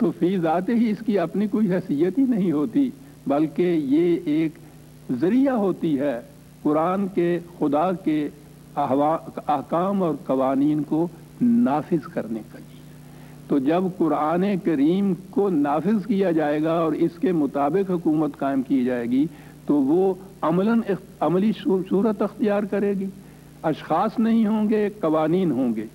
تو فی ذات ہی اس کی اپنی کوئی حیثیت ہی نہیں ہوتی، بلکہ یہ ایک ذریعہ ہوتی ہے قرآن کے، خدا کے احکام اور قوانین کو نافذ کرنے کا۔ جی تو جب قرآن کریم کو نافذ کیا جائے گا اور اس کے مطابق حکومت قائم کی جائے گی، تو وہ عملاً عملی صورت اختیار کرے گی۔ اشخاص نہیں ہوں گے، قوانین ہوں گے۔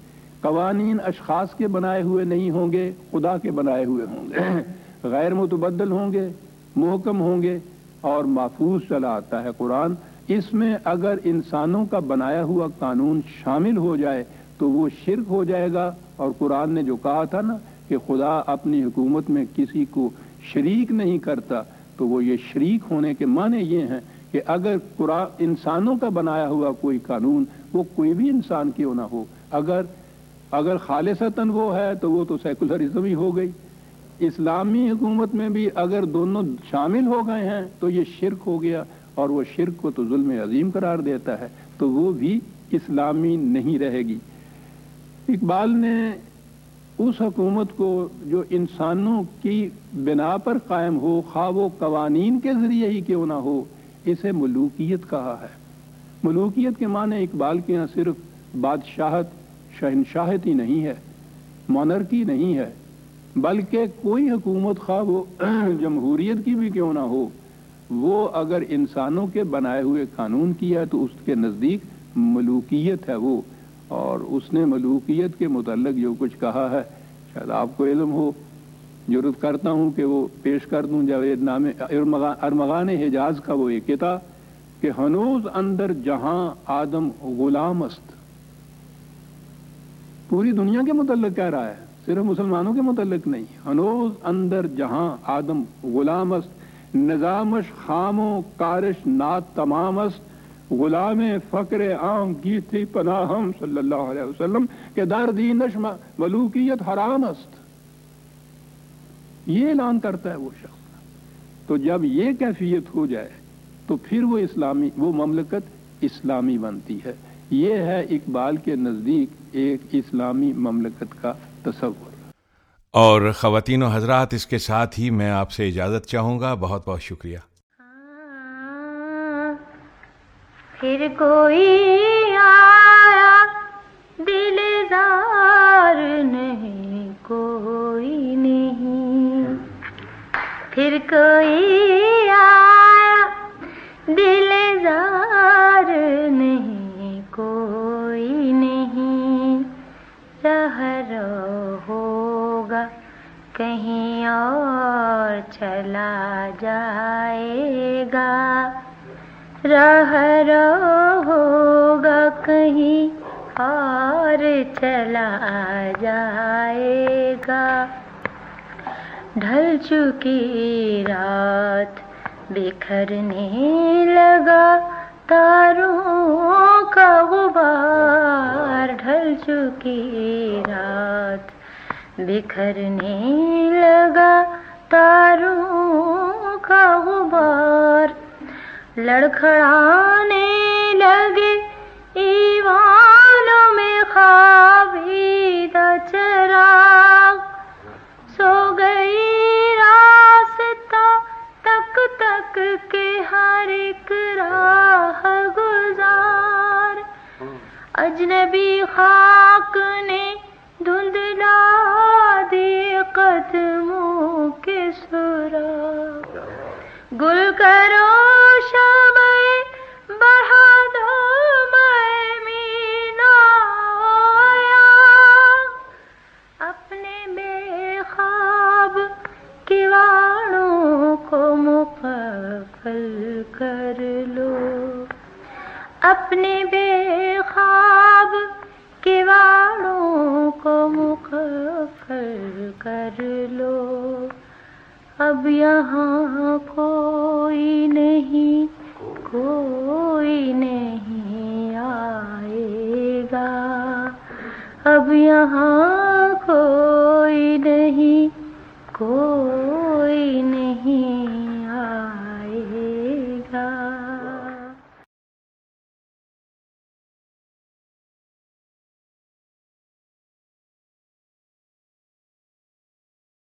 قوانین اشخاص کے بنائے ہوئے نہیں ہوں گے، خدا کے بنائے ہوئے ہوں گے۔ غیر متبدل ہوں گے، محکم ہوں گے اور محفوظ چلا آتا ہے قرآن۔ اس میں اگر انسانوں کا بنایا ہوا قانون شامل ہو جائے تو وہ شرک ہو جائے گا۔ اور قرآن نے جو کہا تھا نا کہ خدا اپنی حکومت میں کسی کو شریک نہیں کرتا، تو وہ یہ شریک ہونے کے معنی یہ ہیں کہ اگر قرآن انسانوں کا بنایا ہوا کوئی قانون، وہ کوئی بھی انسان کیوں نہ ہو۔ اگر اگر خالصتاً وہ ہے تو وہ تو سیکولرزم ہی ہو گئی۔ اسلامی حکومت میں بھی اگر دونوں شامل ہو گئے ہیں تو یہ شرک ہو گیا اور وہ شرک کو تو ظلم عظیم قرار دیتا ہے، تو وہ بھی اسلامی نہیں رہے گی۔ اقبال نے اس حکومت کو جو انسانوں کی بنا پر قائم ہو خواہ وہ قوانین کے ذریعے ہی کیوں نہ ہو، اسے ملوکیت کہا ہے۔ ملوکیت کے معنی اقبال کے یہاں صرف بادشاہت شہنشاہت ہی نہیں ہے مونرکی نہیں ہے، بلکہ کوئی حکومت خواہ وہ جمہوریت کی بھی کیوں نہ ہو، وہ اگر انسانوں کے بنائے ہوئے قانون کی ہے تو اس کے نزدیک ملوکیت ہے وہ۔ اور اس نے ملوکیت کے متعلق جو کچھ کہا ہے، شاید آپ کو علم ہو ضرورت کرتا ہوں کہ وہ پیش کر دوں۔ جاوید نام ارمغان حجاز کا وہ ایک کتاب کہ ہنوز اندر جہاں آدم غلام است پوری دنیا کے متعلق کہہ رہا ہے، صرف مسلمانوں کے متعلق نہیں۔ ہنوز اندر جہاں آدم غلام است نظامش خام و کارش نات تمام است غلام فقر عام، گیتی پناہم صلی اللہ علیہ وسلم کہ در دینش ملوکیت حرام است یہ اعلان کرتا ہے وہ شخص۔ تو جب یہ کیفیت ہو جائے، تو پھر وہ اسلامی، وہ مملکت اسلامی بنتی ہے۔ یہ ہے اقبال کے نزدیک ایک اسلامی مملکت کا تصور۔ اور خواتین و حضرات اس کے ساتھ ہی میں آپ سے اجازت چاہوں گا۔ بہت بہت شکریہ۔ پھر کوئی آیا دلدار نہیں کوئی نہیں۔ پھر کوئی آیا دلدار نہیں کوئی شہر ہوگا، کہیں اور چلا جائے گا۔ رہ ہوگا، کہیں اور چلا جائے گا۔ ڈھل چکی رات بکھرنے لگا، تاروں کا غبار ڈھل چکی رات۔ بکھرنے لگا تاروں کا غبار لڑکھڑانے لگے ایوانوں میں خوابیدہ چراغ۔ تک کے ہر ایک راہ گزار۔ اجنبی خاک نے دھندلا دی قدموں کے سرا۔ گل کرو شب بڑھا دو میں مینا اپنے بے خواب کواڑوں کو دخل کر لو۔ اپنے بے خواب کے کواڑوں کو مقفر کر لو۔ اب یہاں کوئی نہیں کوئی نہیں آئے گا۔ اب یہاں کوئی نہیں، کوئی